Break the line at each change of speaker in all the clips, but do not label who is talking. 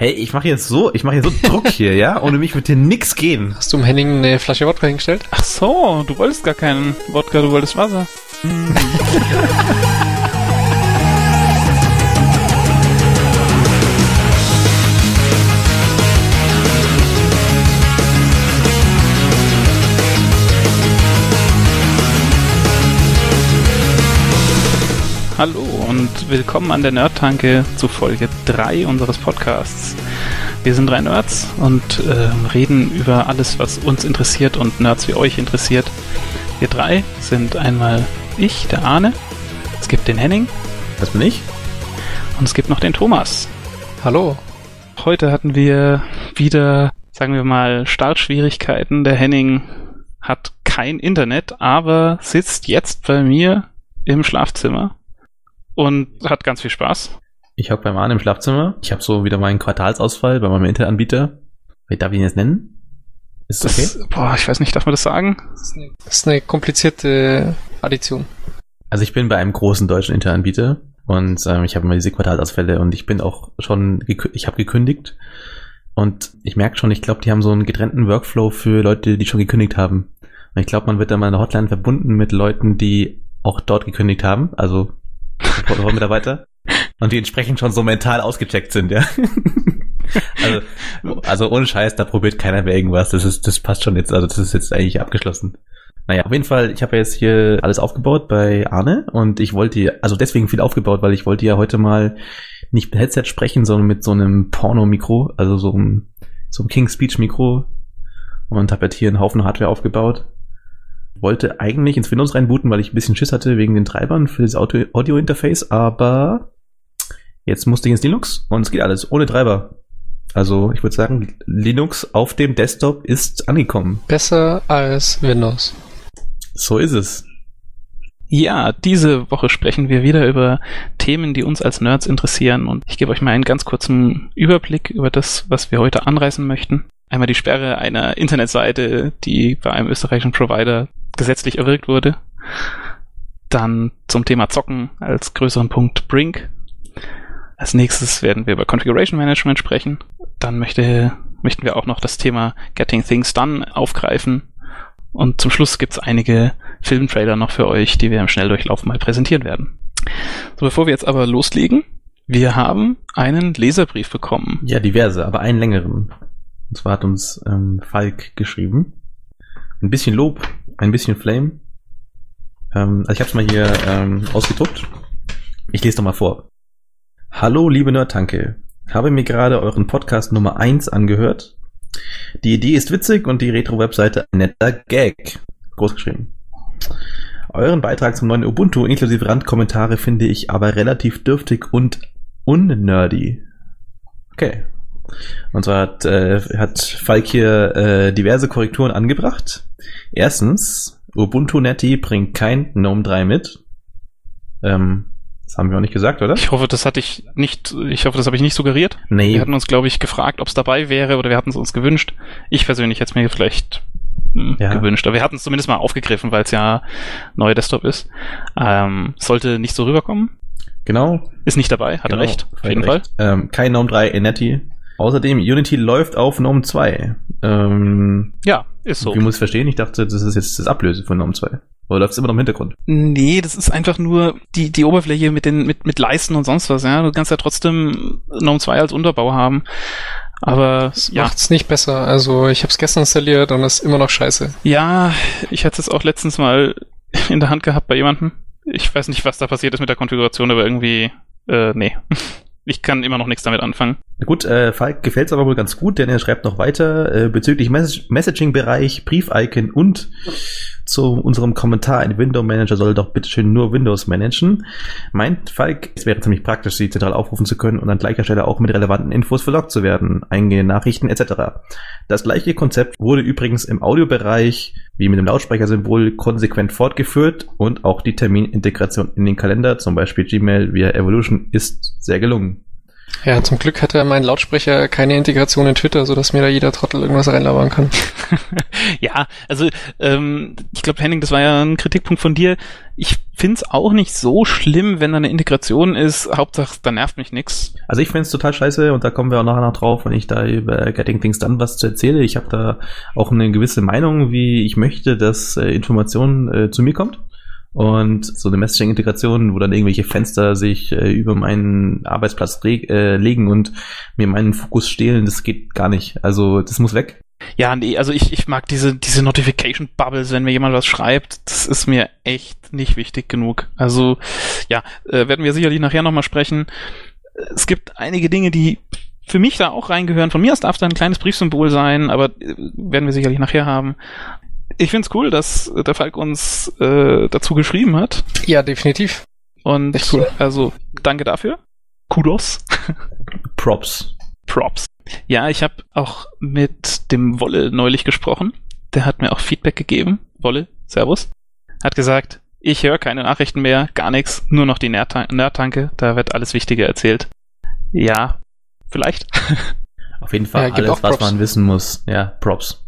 Hey, ich mache jetzt so, ich mache jetzt so Druck hier, ja? Ohne mich wird hier nix gehen.
Hast du dem Henning eine Flasche Wodka hingestellt?
Ach so, du wolltest gar keinen Wodka, du wolltest Wasser. Hallo und willkommen an der Nerdtanke zu Folge 3 unseres Podcasts. Wir sind drei Nerds und äh, reden über alles, was uns interessiert und Nerds wie euch interessiert. Wir drei sind einmal ich, der Arne, es gibt den Henning
Das bin ich.
und es gibt noch den Thomas.
Hallo.
Heute hatten wir wieder, sagen wir mal, Startschwierigkeiten. Der Henning hat kein Internet, aber sitzt jetzt bei mir im Schlafzimmer und hat ganz viel Spaß.
Ich hocke beim Arne im Schlafzimmer. Ich habe so wieder meinen Quartalsausfall bei meinem Internetanbieter. Wie darf ich ihn jetzt nennen? Ist das okay?
Das, boah, ich weiß nicht, darf man das sagen?
Das ist eine komplizierte Addition.
Also ich bin bei einem großen deutschen Internetanbieter und ähm, ich habe immer diese Quartalsausfälle und ich bin auch schon, ich habe gekündigt und ich merke schon, ich glaube, die haben so einen getrennten Workflow für Leute, die schon gekündigt haben. Und ich glaube, man wird dann mal in der Hotline verbunden mit Leuten, die auch dort gekündigt haben, also Mitarbeiter und die entsprechend schon so mental ausgecheckt sind, ja. also, also ohne Scheiß, da probiert keiner mehr irgendwas. Das ist, das passt schon jetzt, also das ist jetzt eigentlich abgeschlossen. Naja, auf jeden Fall, ich habe ja jetzt hier alles aufgebaut bei Arne und ich wollte also deswegen viel aufgebaut, weil ich wollte ja heute mal nicht mit Headset sprechen, sondern mit so einem Porno-Mikro, also so einem, so einem King Speech-Mikro und habe jetzt hier einen Haufen Hardware aufgebaut. Wollte eigentlich ins Windows reinbooten, weil ich ein bisschen Schiss hatte wegen den Treibern für das Audio- Audio-Interface, aber jetzt musste ich ins Linux und es geht alles ohne Treiber. Also ich würde sagen, Linux auf dem Desktop ist angekommen.
Besser als Windows.
So ist es.
Ja, diese Woche sprechen wir wieder über Themen, die uns als Nerds interessieren und ich gebe euch mal einen ganz kurzen Überblick über das, was wir heute anreißen möchten. Einmal die Sperre einer Internetseite, die bei einem österreichischen Provider gesetzlich erwirkt wurde. Dann zum Thema Zocken als größeren Punkt Brink. Als nächstes werden wir über Configuration Management sprechen. Dann möchte, möchten wir auch noch das Thema Getting Things Done aufgreifen. Und zum Schluss gibt's einige Filmtrailer noch für euch, die wir im Schnelldurchlauf mal präsentieren werden. So, bevor wir jetzt aber loslegen, wir haben einen Leserbrief bekommen.
Ja, diverse, aber einen längeren. Und zwar hat uns ähm, Falk geschrieben. Ein bisschen Lob, ein bisschen Flame. Ähm, also ich habe es mal hier ähm, ausgedruckt. Ich lese doch mal vor. Hallo, liebe Nerdtanke. Habe mir gerade euren Podcast Nummer 1 angehört. Die Idee ist witzig und die Retro-Webseite ein netter Gag. Großgeschrieben. Euren Beitrag zum neuen Ubuntu inklusive Randkommentare finde ich aber relativ dürftig und unnerdy. Okay. Und zwar hat, äh, hat Falk hier äh, diverse Korrekturen angebracht. Erstens, Ubuntu Netty bringt kein GNOME 3 mit. Ähm, das haben wir auch nicht gesagt, oder?
Ich hoffe, das hatte ich nicht, ich hoffe, das habe ich nicht suggeriert.
Nee,
Wir hatten uns, glaube ich, gefragt, ob es dabei wäre oder wir hatten es uns gewünscht. Ich persönlich hätte es mir vielleicht hm,
Ja.
gewünscht, aber wir hatten es zumindest mal aufgegriffen, weil es ja neuer Desktop ist. Ähm, sollte nicht so rüberkommen.
genau.
Ist nicht dabei, hat
genau,
er recht, auf jeden
hat
Fall.
recht. Ähm, kein GNOME 3 in Netty. Außerdem, Unity läuft auf GNOME 2. Ähm,
Ja, ist so.
Wie muss ich verstehen? Ich dachte, das ist jetzt das Ablöse von GNOME 2. Oder läuft es immer noch im Hintergrund?
Nee, das ist einfach nur die, die Oberfläche mit den, mit, mit Leisten und sonst was, ja. Du kannst ja trotzdem GNOME 2 als Unterbau haben. Aber,
Das
ja.
macht's nicht besser. Also ich habe es gestern installiert und es ist immer noch scheiße.
Ja, ich hatte es auch letztens mal in der Hand gehabt bei jemandem. Ich weiß nicht, was da passiert ist mit der Konfiguration, aber irgendwie, äh, nee. Ich kann immer noch nichts damit anfangen.
Gut, äh, Falk gefällt es aber wohl ganz gut, denn er schreibt noch weiter äh, bezüglich Mess Messaging-Bereich, Brief-Icon und zu unserem Kommentar, ein Window-Manager soll doch bitte schön nur Windows managen. Meint Falk, es wäre ziemlich praktisch, sie zentral aufrufen zu können und an gleicher Stelle auch mit relevanten Infos verlockt zu werden, eingehende Nachrichten etc. Das gleiche Konzept wurde übrigens im Audiobereich, wie mit dem Lautsprechersymbol, konsequent fortgeführt und auch die Terminintegration in den Kalender, zum Beispiel Gmail via Evolution, ist sehr gelungen.
Ja, zum Glück hatte mein Lautsprecher keine Integration in Twitter, sodass mir da jeder Trottel irgendwas reinlabern kann.
ja, also ähm, ich glaube, Henning, das war ja ein Kritikpunkt von dir. Ich find's auch nicht so schlimm, wenn da eine Integration ist. Hauptsache, da nervt mich nix.
Also ich find's total scheiße und da kommen wir auch nachher noch drauf, wenn ich da über Getting Things Done was zu erzähle. Ich habe da auch eine gewisse Meinung, wie ich möchte, dass äh, Information äh, zu mir kommt. Und so eine Messaging-Integration, wo dann irgendwelche Fenster sich äh, über meinen Arbeitsplatz äh, legen und mir meinen Fokus stehlen, das geht gar nicht. Also das muss weg.
Ja, nee, also ich, ich mag diese, diese Notification Bubbles, wenn mir jemand was schreibt, das ist mir echt nicht wichtig genug. Also, ja, äh, werden wir sicherlich nachher nochmal sprechen. Es gibt einige Dinge, die für mich da auch reingehören. Von mir aus darf da ein kleines Briefsymbol sein, aber äh, werden wir sicherlich nachher haben. Ich find's cool, dass der Falk uns äh, dazu geschrieben hat.
Ja, definitiv.
Und Echt cool. also danke dafür. Kudos.
Props.
Props. Ja, ich habe auch mit dem Wolle neulich gesprochen. Der hat mir auch Feedback gegeben. Wolle, Servus. Hat gesagt, ich höre keine Nachrichten mehr, gar nichts, nur noch die Nerdtanke, da wird alles Wichtige erzählt. Ja, vielleicht.
Auf jeden Fall ja, alles, was man wissen muss. Ja, Props.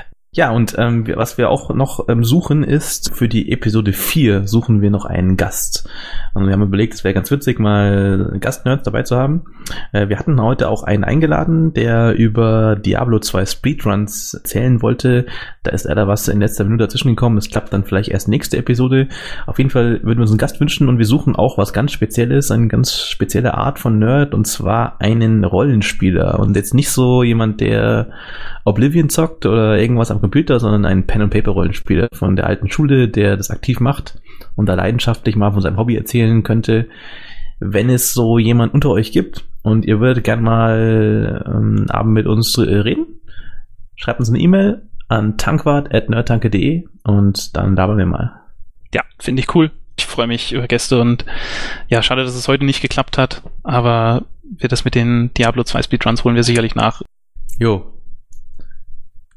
Ja,
und ähm, was wir auch noch ähm, suchen ist, für die Episode 4 suchen wir noch einen Gast. Und wir haben überlegt, es wäre ganz witzig, mal Gastnerds dabei zu haben. Äh, wir hatten heute auch einen eingeladen, der über Diablo 2 Speedruns erzählen wollte. Da ist leider was in letzter Minute dazwischen gekommen. Es klappt dann vielleicht erst nächste Episode. Auf jeden Fall würden wir uns einen Gast wünschen und wir suchen auch was ganz Spezielles, eine ganz spezielle Art von Nerd und zwar einen Rollenspieler. Und jetzt nicht so jemand, der Oblivion zockt oder irgendwas am Computer, sondern ein Pen-and-Paper-Rollenspieler von der alten Schule, der das aktiv macht und da leidenschaftlich mal von seinem Hobby erzählen könnte. Wenn es so jemand unter euch gibt und ihr würdet gern mal ähm, Abend mit uns reden, schreibt uns eine E-Mail an tankwart.nerdtanke.de und dann labern wir mal.
Ja, finde ich cool. Ich freue mich über Gäste und ja, schade, dass es heute nicht geklappt hat, aber wir das mit den Diablo 2 Speedruns holen wir sicherlich nach.
Jo,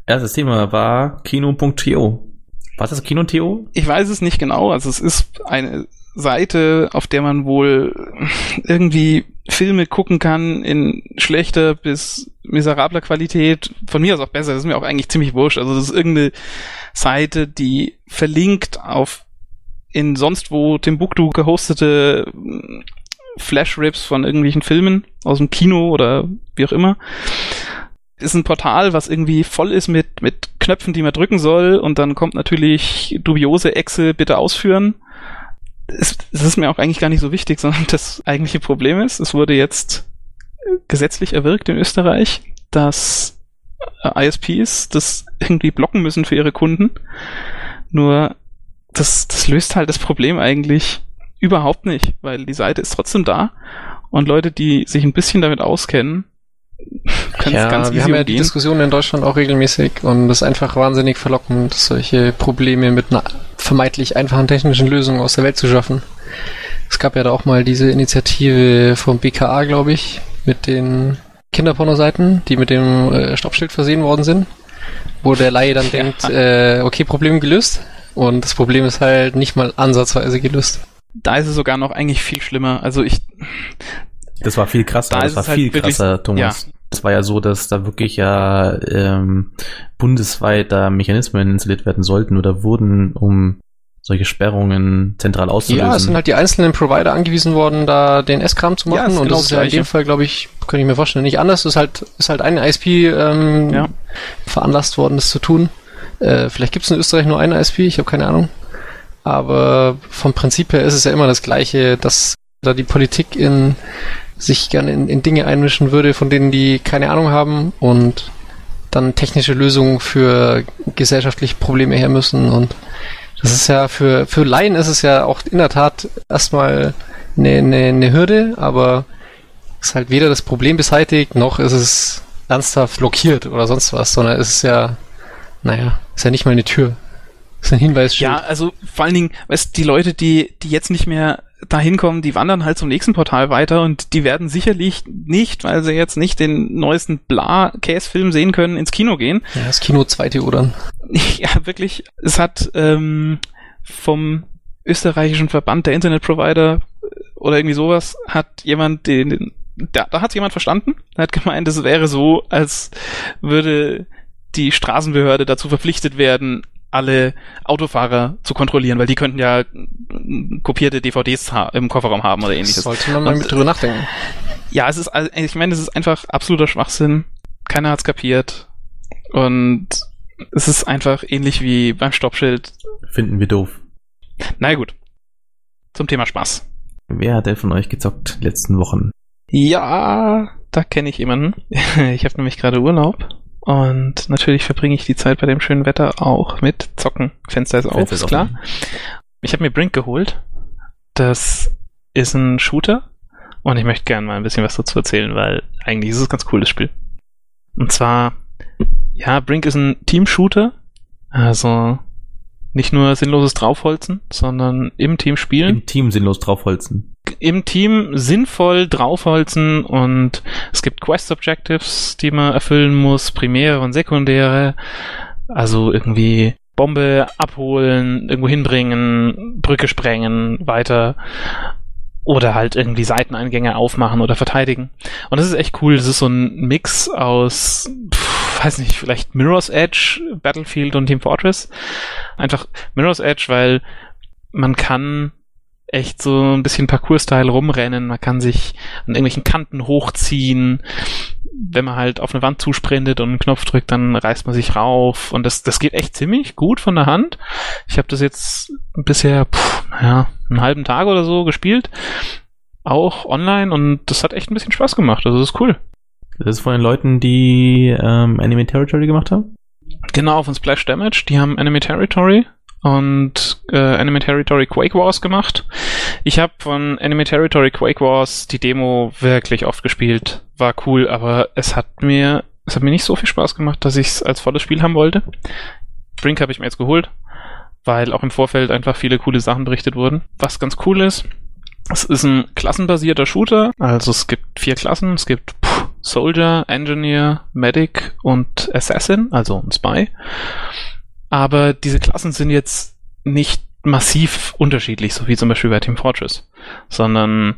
Erstes Thema war Kino.to. Was ist Kino.to?
Ich weiß es nicht genau. Also es ist eine Seite, auf der man wohl irgendwie Filme gucken kann in schlechter bis miserabler Qualität. Von mir aus auch besser. Das ist mir auch eigentlich ziemlich wurscht. Also das ist irgendeine Seite, die verlinkt auf in sonst wo Timbuktu gehostete Flash-Rips von irgendwelchen Filmen aus dem Kino oder wie auch immer ist ein Portal, was irgendwie voll ist mit, mit Knöpfen, die man drücken soll und dann kommt natürlich dubiose Exe bitte ausführen. Es, es ist mir auch eigentlich gar nicht so wichtig, sondern das eigentliche Problem ist, es wurde jetzt gesetzlich erwirkt in Österreich, dass ISPs das irgendwie blocken müssen für ihre Kunden. Nur das, das löst halt das Problem eigentlich überhaupt nicht, weil die Seite ist trotzdem da und Leute, die sich ein bisschen damit auskennen,
ja, ganz wir haben ja die Diskussion in Deutschland auch regelmäßig und es ist einfach wahnsinnig verlockend, solche Probleme mit einer vermeintlich einfachen technischen Lösung aus der Welt zu schaffen. Es gab ja da auch mal diese Initiative vom BKA, glaube ich, mit den Kinderpornoseiten, die mit dem äh, Stoppschild versehen worden sind, wo der Laie dann ja. denkt, äh, okay, Problem gelöst und das Problem ist halt nicht mal ansatzweise gelöst.
Da ist es sogar noch eigentlich viel schlimmer. Also ich,
das war viel krasser, da das war halt viel krasser, Thomas. Ja. Das war ja so, dass da wirklich ja ähm, bundesweit da Mechanismen installiert werden sollten oder wurden, um solche Sperrungen zentral auszulösen.
Ja, es sind halt die einzelnen Provider angewiesen worden, da den S-Kram zu machen. Ja, und genau das ist ja in dem Fall, glaube ich, kann ich mir vorstellen, nicht anders. Es ist halt, ist halt ein ISP ähm, ja. veranlasst worden, das zu tun. Äh, vielleicht gibt es in Österreich nur einen ISP, ich habe keine Ahnung. Aber vom Prinzip her ist es ja immer das Gleiche, dass da die Politik in sich gerne in, in Dinge einmischen würde, von denen die keine Ahnung haben und dann technische Lösungen für gesellschaftliche Probleme her müssen und das ist ja für, für Laien ist es ja auch in der Tat erstmal eine, eine, eine Hürde, aber es ist halt weder das Problem beseitigt, noch ist es ernsthaft blockiert oder sonst was, sondern es ist ja, naja, ist ja nicht mal eine Tür. ist ein Hinweisschild.
Ja, also vor allen Dingen, weißt die Leute, die, die jetzt nicht mehr dahin kommen, die wandern halt zum nächsten Portal weiter und die werden sicherlich nicht, weil sie jetzt nicht den neuesten Bla-Case-Film sehen können, ins Kino gehen.
Ja, das Kino zweite oder?
Ja, wirklich. Es hat ähm, vom österreichischen Verband der Internetprovider oder irgendwie sowas hat jemand den, den da, da hat jemand verstanden, hat gemeint, es wäre so, als würde die Straßenbehörde dazu verpflichtet werden, alle Autofahrer zu kontrollieren, weil die könnten ja kopierte DVDs im Kofferraum haben oder ähnliches.
Sollte man mal mit drüber nachdenken.
Ja, es ist, ich meine, es ist einfach absoluter Schwachsinn. Keiner hat's kapiert. Und es ist einfach ähnlich wie beim Stoppschild.
Finden wir doof.
Na gut. Zum Thema Spaß.
Wer hat denn von euch gezockt letzten Wochen?
Ja, da kenne ich jemanden. Ich habe nämlich gerade Urlaub und natürlich verbringe ich die Zeit bei dem schönen Wetter auch mit Zocken. Fenster ist auf, ist klar. Ich habe mir Brink geholt. Das ist ein Shooter und ich möchte gerne mal ein bisschen was dazu erzählen, weil eigentlich ist es ein ganz cooles Spiel. Und zwar, ja, Brink ist ein Team-Shooter. Also nicht nur sinnloses Draufholzen, sondern im Team spielen.
Im Team sinnlos draufholzen.
Im Team sinnvoll draufholzen und es gibt Quest-Objectives, die man erfüllen muss, primäre und sekundäre. Also irgendwie Bombe abholen, irgendwo hinbringen, Brücke sprengen, weiter oder halt irgendwie Seiteneingänge aufmachen oder verteidigen. Und das ist echt cool. Das ist so ein Mix aus, pff, weiß nicht, vielleicht Mirror's Edge, Battlefield und Team Fortress. Einfach Mirror's Edge, weil man kann echt so ein bisschen Parcours-Style rumrennen, man kann sich an irgendwelchen Kanten hochziehen. Wenn man halt auf eine Wand zusprintet und einen Knopf drückt, dann reißt man sich rauf und das, das geht echt ziemlich gut von der Hand. Ich habe das jetzt bisher, pff, ja, einen halben Tag oder so gespielt, auch online und das hat echt ein bisschen Spaß gemacht, also das ist cool.
Das ist von den Leuten, die ähm, Enemy Territory gemacht haben?
Genau, von Splash Damage, die haben Enemy Territory und äh, Enemy Territory Quake Wars gemacht. Ich habe von Enemy Territory Quake Wars die Demo wirklich oft gespielt. War cool, aber es hat mir es hat mir nicht so viel Spaß gemacht, dass ich es als volles Spiel haben wollte. Brink habe ich mir jetzt geholt, weil auch im Vorfeld einfach viele coole Sachen berichtet wurden. Was ganz cool ist, es ist ein klassenbasierter Shooter, also es gibt vier Klassen, es gibt Soldier, Engineer, Medic und Assassin, also ein Spy aber diese Klassen sind jetzt nicht massiv unterschiedlich, so wie zum Beispiel bei Team Fortress, sondern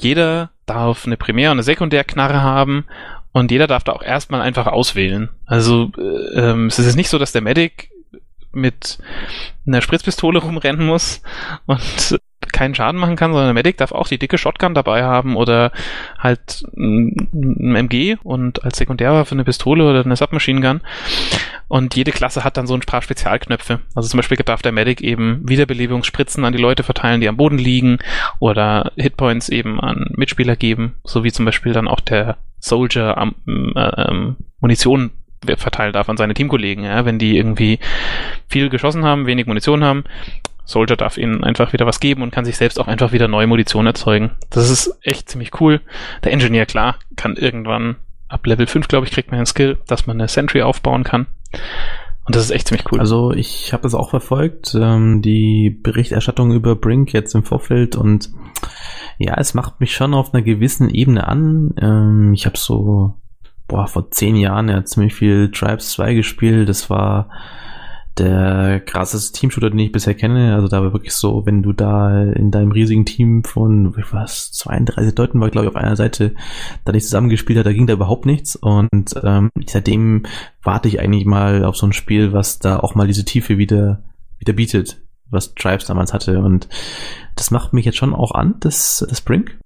jeder darf eine Primär- und eine Sekundärknarre haben und jeder darf da auch erstmal einfach auswählen. Also äh, ähm, es ist nicht so, dass der Medic mit einer Spritzpistole rumrennen muss und keinen Schaden machen kann, sondern der Medic darf auch die dicke Shotgun dabei haben oder halt ein MG und als Sekundärwaffe eine Pistole oder eine Submachine Gun. Und jede Klasse hat dann so ein paar Spezialknöpfe. Also zum Beispiel darf der Medic eben Wiederbelebungsspritzen an die Leute verteilen, die am Boden liegen oder Hitpoints eben an Mitspieler geben, so wie zum Beispiel dann auch der Soldier äh, ähm, Munition verteilen darf an seine Teamkollegen. Ja? Wenn die irgendwie viel geschossen haben, wenig Munition haben, Soldier darf ihnen einfach wieder was geben und kann sich selbst auch einfach wieder neue Munition erzeugen. Das ist echt ziemlich cool. Der Engineer, klar, kann irgendwann ab Level 5, glaube ich, kriegt man einen Skill, dass man eine Sentry aufbauen kann. Und das ist echt ziemlich cool.
Also ich habe es auch verfolgt, ähm, die Berichterstattung über Brink jetzt im Vorfeld und ja, es macht mich schon auf einer gewissen Ebene an. Ähm, ich habe so boah, vor zehn Jahren ja ziemlich viel Tribes 2 gespielt. Das war der krasseste Teamshooter, den ich bisher kenne. Also da war wirklich so, wenn du da in deinem riesigen Team von was 32 Leuten war, glaube ich, auf einer Seite da nicht zusammengespielt hat, da ging da überhaupt nichts. Und ähm, seitdem warte ich eigentlich mal auf so ein Spiel, was da auch mal diese Tiefe wieder wieder bietet, was Tribes damals hatte. Und das macht mich jetzt schon auch an, das, das Brink.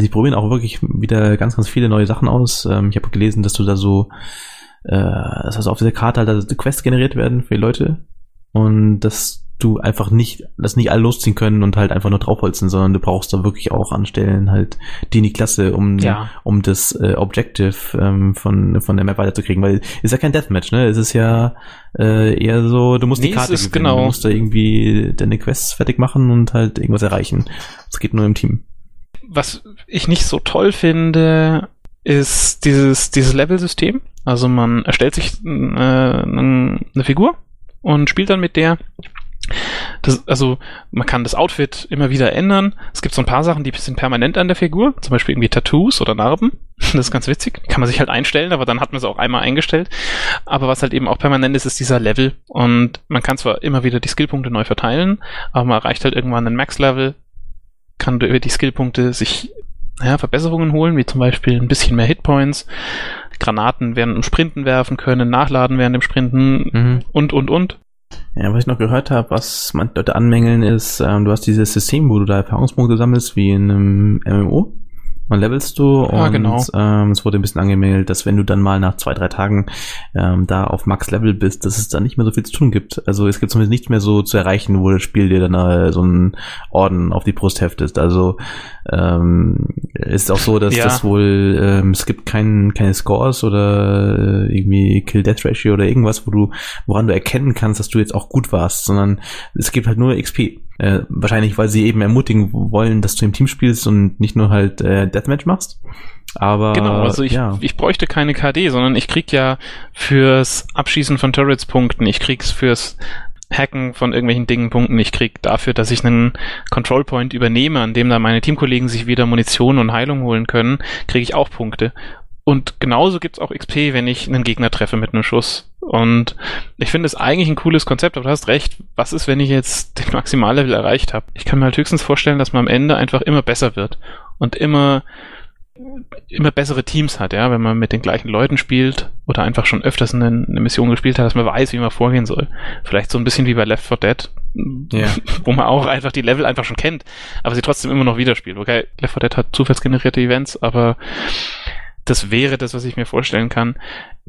Sie probieren auch wirklich wieder ganz, ganz viele neue Sachen aus. Ähm, ich habe gelesen, dass du da so, äh, dass also auf dieser Karte halt also Quests generiert werden für die Leute und dass du einfach nicht, dass nicht alle losziehen können und halt einfach nur draufholzen, sondern du brauchst da wirklich auch anstellen halt die in die Klasse, um ja. um das äh, Objective ähm, von von der Map weiterzukriegen, weil ist ja kein Deathmatch, ne? Es ist ja äh, eher so, du musst nee, die Karte
gewinnen, genau.
du musst da irgendwie deine Quests fertig machen und halt irgendwas erreichen. Es geht nur im Team
was ich nicht so toll finde, ist dieses, dieses Level-System. Also man erstellt sich äh, eine Figur und spielt dann mit der. Das, also man kann das Outfit immer wieder ändern. Es gibt so ein paar Sachen, die sind permanent an der Figur, zum Beispiel irgendwie Tattoos oder Narben. Das ist ganz witzig. Kann man sich halt einstellen, aber dann hat man es auch einmal eingestellt. Aber was halt eben auch permanent ist, ist dieser Level. Und man kann zwar immer wieder die Skillpunkte neu verteilen, aber man erreicht halt irgendwann einen Max-Level kann über die Skillpunkte sich naja, Verbesserungen holen, wie zum Beispiel ein bisschen mehr Hitpoints, Granaten während dem Sprinten werfen können, nachladen während dem Sprinten mhm. und, und, und.
Ja, was ich noch gehört habe, was manche Leute anmängeln, ist, ähm, du hast dieses System, wo du da Erfahrungspunkte sammelst, wie in einem MMO man levelst du
und genau.
ähm, es wurde ein bisschen angemeldet, dass wenn du dann mal nach zwei, drei Tagen ähm, da auf Max Level bist, dass es dann nicht mehr so viel zu tun gibt. Also es gibt zumindest nichts mehr so zu erreichen, wo das Spiel dir dann äh, so einen Orden auf die Brust heftet. Also ähm, ist auch so, dass ja. das wohl, ähm, es gibt kein, keine Scores oder äh, irgendwie Kill-Death-Ratio oder irgendwas, wo du, woran du erkennen kannst, dass du jetzt auch gut warst, sondern es gibt halt nur XP. Äh, wahrscheinlich, weil sie eben ermutigen wollen, dass du im Team spielst und nicht nur halt äh, Deathmatch machst. Aber
genau, also ich, ja. ich bräuchte keine KD, sondern ich krieg ja fürs Abschießen von Turrets Punkten, ich krieg's fürs Hacken von irgendwelchen Dingen Punkten ich krieg dafür, dass ich einen Control Point übernehme, an dem dann meine Teamkollegen sich wieder Munition und Heilung holen können, kriege ich auch Punkte. Und genauso gibt's auch XP, wenn ich einen Gegner treffe mit einem Schuss. Und ich finde es eigentlich ein cooles Konzept, aber du hast recht. Was ist, wenn ich jetzt den Maximallevel erreicht habe? Ich kann mir halt höchstens vorstellen, dass man am Ende einfach immer besser wird und immer immer bessere Teams hat, ja, wenn man mit den gleichen Leuten spielt oder einfach schon öfters eine, eine, Mission gespielt hat, dass man weiß, wie man vorgehen soll. Vielleicht so ein bisschen wie bei Left 4 Dead, ja. wo man auch einfach die Level einfach schon kennt, aber sie trotzdem immer noch wieder spielt. Okay, Left 4 Dead hat zufallsgenerierte Events, aber das wäre das, was ich mir vorstellen kann.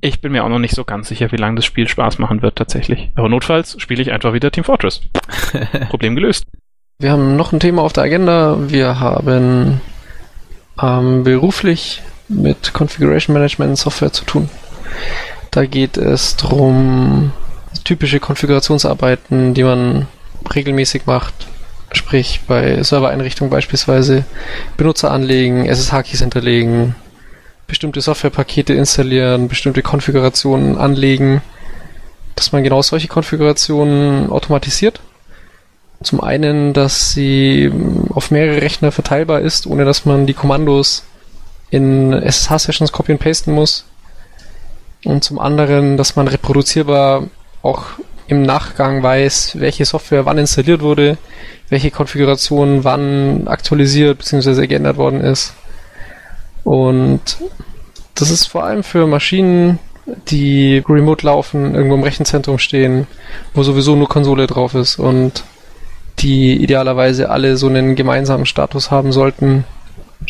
Ich bin mir auch noch nicht so ganz sicher, wie lange das Spiel Spaß machen wird tatsächlich. Aber notfalls spiele ich einfach wieder Team Fortress. Problem gelöst.
Wir haben noch ein Thema auf der Agenda. Wir haben ähm, beruflich mit Configuration Management Software zu tun. Da geht es darum, typische Konfigurationsarbeiten, die man regelmäßig macht, sprich bei Servereinrichtungen beispielsweise Benutzer anlegen, SSH-Keys hinterlegen, bestimmte Softwarepakete installieren, bestimmte Konfigurationen anlegen, dass man genau solche Konfigurationen automatisiert zum einen, dass sie ähm, auf mehrere Rechner verteilbar ist, ohne dass man die Kommandos in SSH-Sessions copy und pasten muss. Und zum anderen, dass man reproduzierbar auch im Nachgang weiß, welche Software wann installiert wurde, welche Konfiguration wann aktualisiert bzw. geändert worden ist. Und das ist vor allem für Maschinen, die remote laufen, irgendwo im Rechenzentrum stehen, wo sowieso nur Konsole drauf ist und die idealerweise alle so einen gemeinsamen Status haben sollten.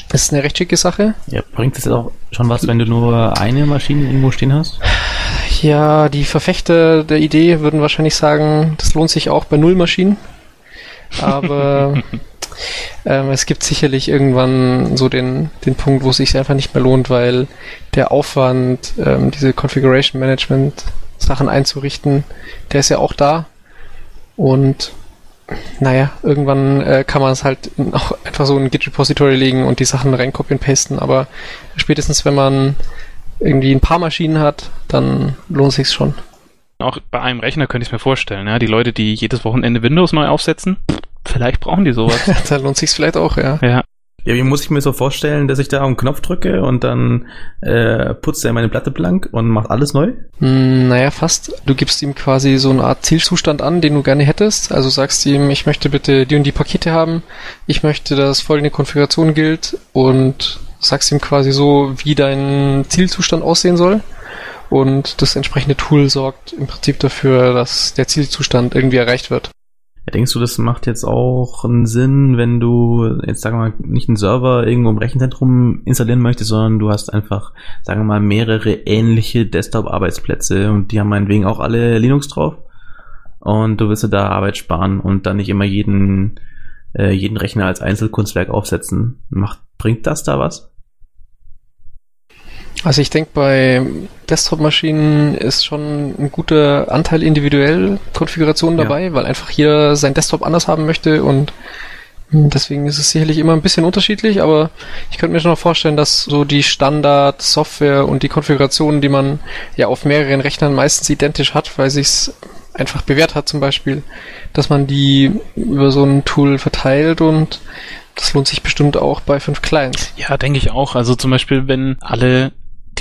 Das ist eine recht schicke Sache.
Ja, bringt es jetzt auch schon was, wenn du nur eine Maschine irgendwo stehen hast?
Ja, die Verfechter der Idee würden wahrscheinlich sagen, das lohnt sich auch bei null Maschinen. Aber ähm, es gibt sicherlich irgendwann so den, den Punkt, wo es sich einfach nicht mehr lohnt, weil der Aufwand, ähm, diese Configuration Management Sachen einzurichten, der ist ja auch da. Und naja, irgendwann äh, kann man es halt auch einfach so in ein Git-Repository legen und die Sachen rein copy und pasten, aber spätestens wenn man irgendwie ein paar Maschinen hat, dann lohnt sich's schon.
Auch bei einem Rechner könnte ich mir vorstellen, ja, die Leute, die jedes Wochenende Windows neu aufsetzen, vielleicht brauchen die sowas.
da lohnt sich's vielleicht auch, ja.
Ja. Ja, wie muss ich mir so vorstellen, dass ich da auf einen Knopf drücke und dann äh, putzt er meine Platte blank und macht alles neu?
Hm, naja, fast. Du gibst ihm quasi so eine Art Zielzustand an, den du gerne hättest. Also sagst ihm, ich möchte bitte die und die Pakete haben, ich möchte, dass folgende Konfiguration gilt und sagst ihm quasi so, wie dein Zielzustand aussehen soll. Und das entsprechende Tool sorgt im Prinzip dafür, dass der Zielzustand irgendwie erreicht wird.
Ja, denkst du, das macht jetzt auch einen Sinn, wenn du jetzt sagen wir mal nicht einen Server irgendwo im Rechenzentrum installieren möchtest, sondern du hast einfach, sagen wir mal, mehrere ähnliche Desktop-Arbeitsplätze und die haben meinetwegen auch alle Linux drauf und du willst da Arbeit sparen und dann nicht immer jeden, äh, jeden Rechner als Einzelkunstwerk aufsetzen. Macht, bringt das da was?
Also ich denke, bei Desktop-Maschinen ist schon ein guter Anteil individuell Konfiguration dabei, ja. weil einfach hier sein Desktop anders haben möchte und deswegen ist es sicherlich immer ein bisschen unterschiedlich, aber ich könnte mir schon noch vorstellen, dass so die Standard-Software und die Konfigurationen, die man ja auf mehreren Rechnern meistens identisch hat, weil sich's einfach bewährt hat zum Beispiel, dass man die über so ein Tool verteilt und das lohnt sich bestimmt auch bei fünf Clients.
Ja, denke ich auch. Also zum Beispiel, wenn alle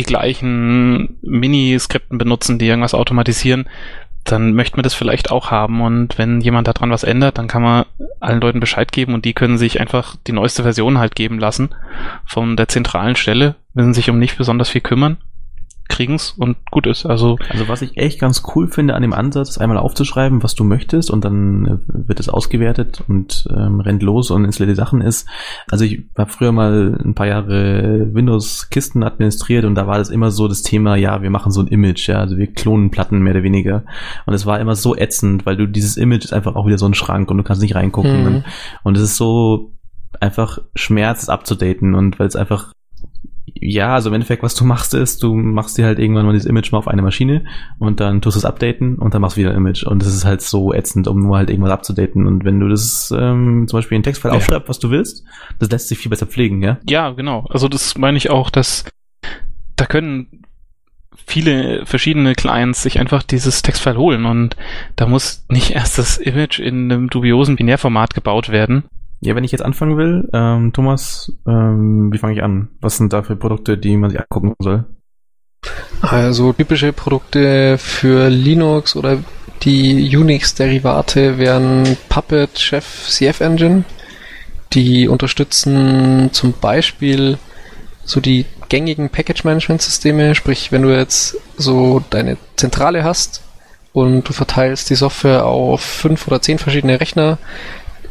die gleichen Mini-Skripten benutzen, die irgendwas automatisieren, dann möchte man das vielleicht auch haben. Und wenn jemand daran was ändert, dann kann man allen Leuten Bescheid geben und die können sich einfach die neueste Version halt geben lassen von der zentralen Stelle, müssen sich um nicht besonders viel kümmern kriegen's und gut ist. Also,
also was ich echt ganz cool finde an dem Ansatz, ist einmal aufzuschreiben, was du möchtest und dann äh, wird es ausgewertet und ähm, rennt los und installiert die Sachen ist. Also ich habe früher mal ein paar Jahre Windows-Kisten administriert und da war das immer so das Thema, ja, wir machen so ein Image, ja, also wir klonen Platten mehr oder weniger. Und es war immer so ätzend, weil du dieses Image ist einfach auch wieder so ein Schrank und du kannst nicht reingucken. Mhm. Und es ist so einfach Schmerz abzudaten und weil es einfach ja, also im Endeffekt, was du machst, ist, du machst dir halt irgendwann mal dieses Image mal auf eine Maschine und dann tust du es updaten und dann machst du wieder ein Image. Und das ist halt so ätzend, um nur halt irgendwas abzudaten. Und wenn du das ähm, zum Beispiel in Textfile ja. aufschreibst, was du willst, das lässt sich viel besser pflegen, ja?
Ja, genau. Also das meine ich auch, dass da können viele verschiedene Clients sich einfach dieses Textfile holen und da muss nicht erst das Image in einem dubiosen Binärformat gebaut werden,
ja, wenn ich jetzt anfangen will, ähm, Thomas, ähm, wie fange ich an? Was sind da für Produkte, die man sich angucken soll?
Also typische Produkte für Linux oder die Unix-Derivate wären Puppet, Chef, CF Engine. Die unterstützen zum Beispiel so die gängigen Package-Management-Systeme, sprich, wenn du jetzt so deine Zentrale hast und du verteilst die Software auf fünf oder zehn verschiedene Rechner,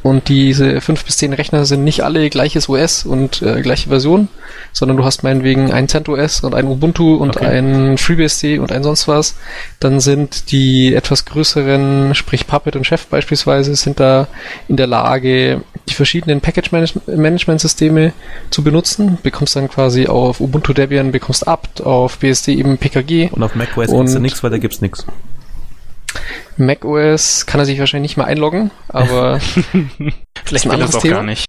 und diese fünf bis zehn Rechner sind nicht alle gleiches OS und äh, gleiche Version, sondern du hast meinetwegen ein CentOS und ein Ubuntu und okay. ein FreeBSD und ein sonst was. Dann sind die etwas größeren, sprich Puppet und Chef beispielsweise, sind da in der Lage, die verschiedenen Package-Management-Systeme zu benutzen. Bekommst dann quasi auf Ubuntu Debian, bekommst apt, auf BSD eben PKG.
Und auf macOS gibt's da nichts, weil da gibt's nichts.
macOS kann er sich wahrscheinlich nicht mehr einloggen, aber
vielleicht ein anderes Thema. gar nicht.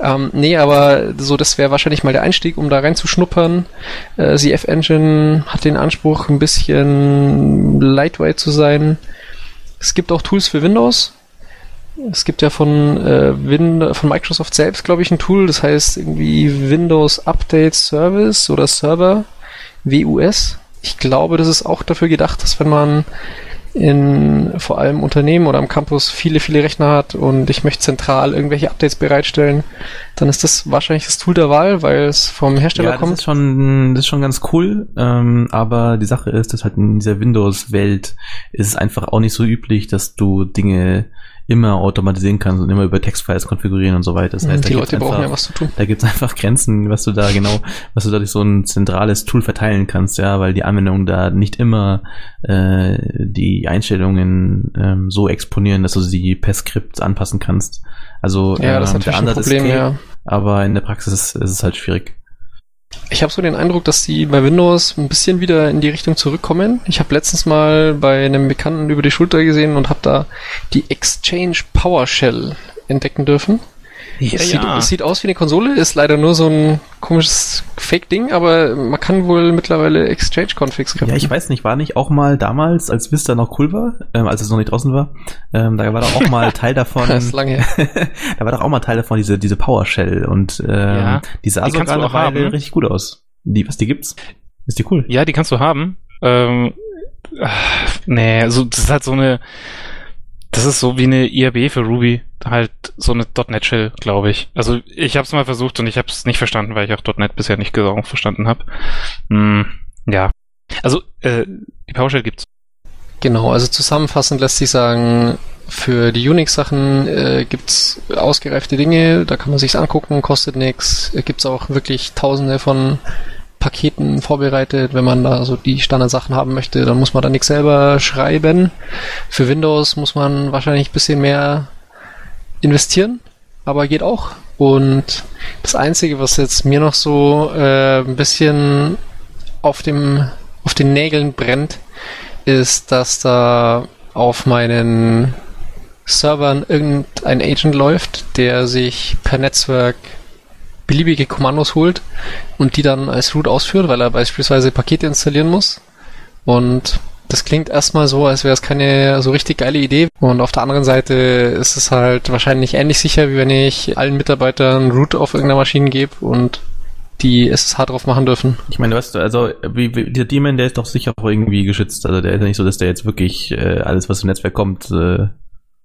Ähm, nee, aber so, das wäre wahrscheinlich mal der Einstieg, um da reinzuschnuppern. Äh, CF Engine hat den Anspruch, ein bisschen lightweight zu sein. Es gibt auch Tools für Windows. Es gibt ja von, äh, Win von Microsoft selbst, glaube ich, ein Tool, das heißt irgendwie Windows Update Service oder Server, WUS. Ich glaube, das ist auch dafür gedacht, dass wenn man in vor allem Unternehmen oder am Campus viele, viele Rechner hat und ich möchte zentral irgendwelche Updates bereitstellen, dann ist das wahrscheinlich das Tool der Wahl, weil es vom Hersteller ja, kommt.
Das ist schon, das ist schon ganz cool, ähm, aber die Sache ist, dass halt in dieser Windows-Welt ist es einfach auch nicht so üblich, dass du Dinge immer automatisieren kannst und immer über Textfiles konfigurieren und so weiter. Das
heißt, die da Leute brauchen ja was zu tun.
Da gibt's einfach Grenzen, was du da genau, was du da durch so ein zentrales Tool verteilen kannst, ja, weil die Anwendungen da nicht immer äh, die Einstellungen ähm, so exponieren, dass du sie per Skript anpassen kannst. Also
ja, das ähm, ist der Ansatz Problem, ist okay, ja.
aber in der Praxis ist es halt schwierig.
Ich habe so den Eindruck, dass die bei Windows ein bisschen wieder in die Richtung zurückkommen. Ich habe letztens mal bei einem Bekannten über die Schulter gesehen und habe da die Exchange PowerShell entdecken dürfen. Ja, es, sieht, ja. es sieht aus wie eine Konsole, ist leider nur so ein komisches Fake-Ding, aber man kann wohl mittlerweile Exchange-Configs
skripten. Ja, ich weiß nicht, war nicht auch mal damals, als Vista noch cool war, ähm, als es noch nicht draußen war, ähm, da war doch auch mal Teil davon.
das ist lange her.
da war doch auch mal Teil davon, diese, diese PowerShell und ähm, ja, die sah die sogar eine Weile richtig gut aus. Die, was die gibt's? Ist die cool?
Ja, die kannst du haben. Ähm, ach, nee, also das ist halt so eine das ist so wie eine IRB für Ruby, halt so eine .NET Shell, glaube ich. Also ich habe es mal versucht und ich habe es nicht verstanden, weil ich auch .NET bisher nicht genau verstanden habe. Hm, ja, also äh, die PowerShell gibt's.
Genau, also zusammenfassend lässt sich sagen, für die Unix-Sachen äh, gibt's ausgereifte Dinge, da kann man sich's angucken, kostet nichts. Gibt's auch wirklich Tausende von Paketen vorbereitet. Wenn man da so die Standardsachen haben möchte, dann muss man da nichts selber schreiben. Für Windows muss man wahrscheinlich ein bisschen mehr investieren, aber geht auch. Und das Einzige, was jetzt mir noch so äh, ein bisschen auf dem auf den Nägeln brennt, ist, dass da auf meinen Servern irgendein Agent läuft, der sich per Netzwerk beliebige Kommandos holt und die dann als Root ausführt, weil er beispielsweise Pakete installieren muss. Und das klingt erstmal so, als wäre es keine so richtig geile Idee. Und auf der anderen Seite ist es halt wahrscheinlich ähnlich sicher, wie wenn ich allen Mitarbeitern Root auf irgendeiner Maschine gebe und die SSH drauf machen dürfen.
Ich meine, weißt du, also wie, wie, der Daemon, der ist doch sicher auch irgendwie geschützt. Also der ist ja nicht so, dass der jetzt wirklich äh, alles, was im Netzwerk kommt, äh,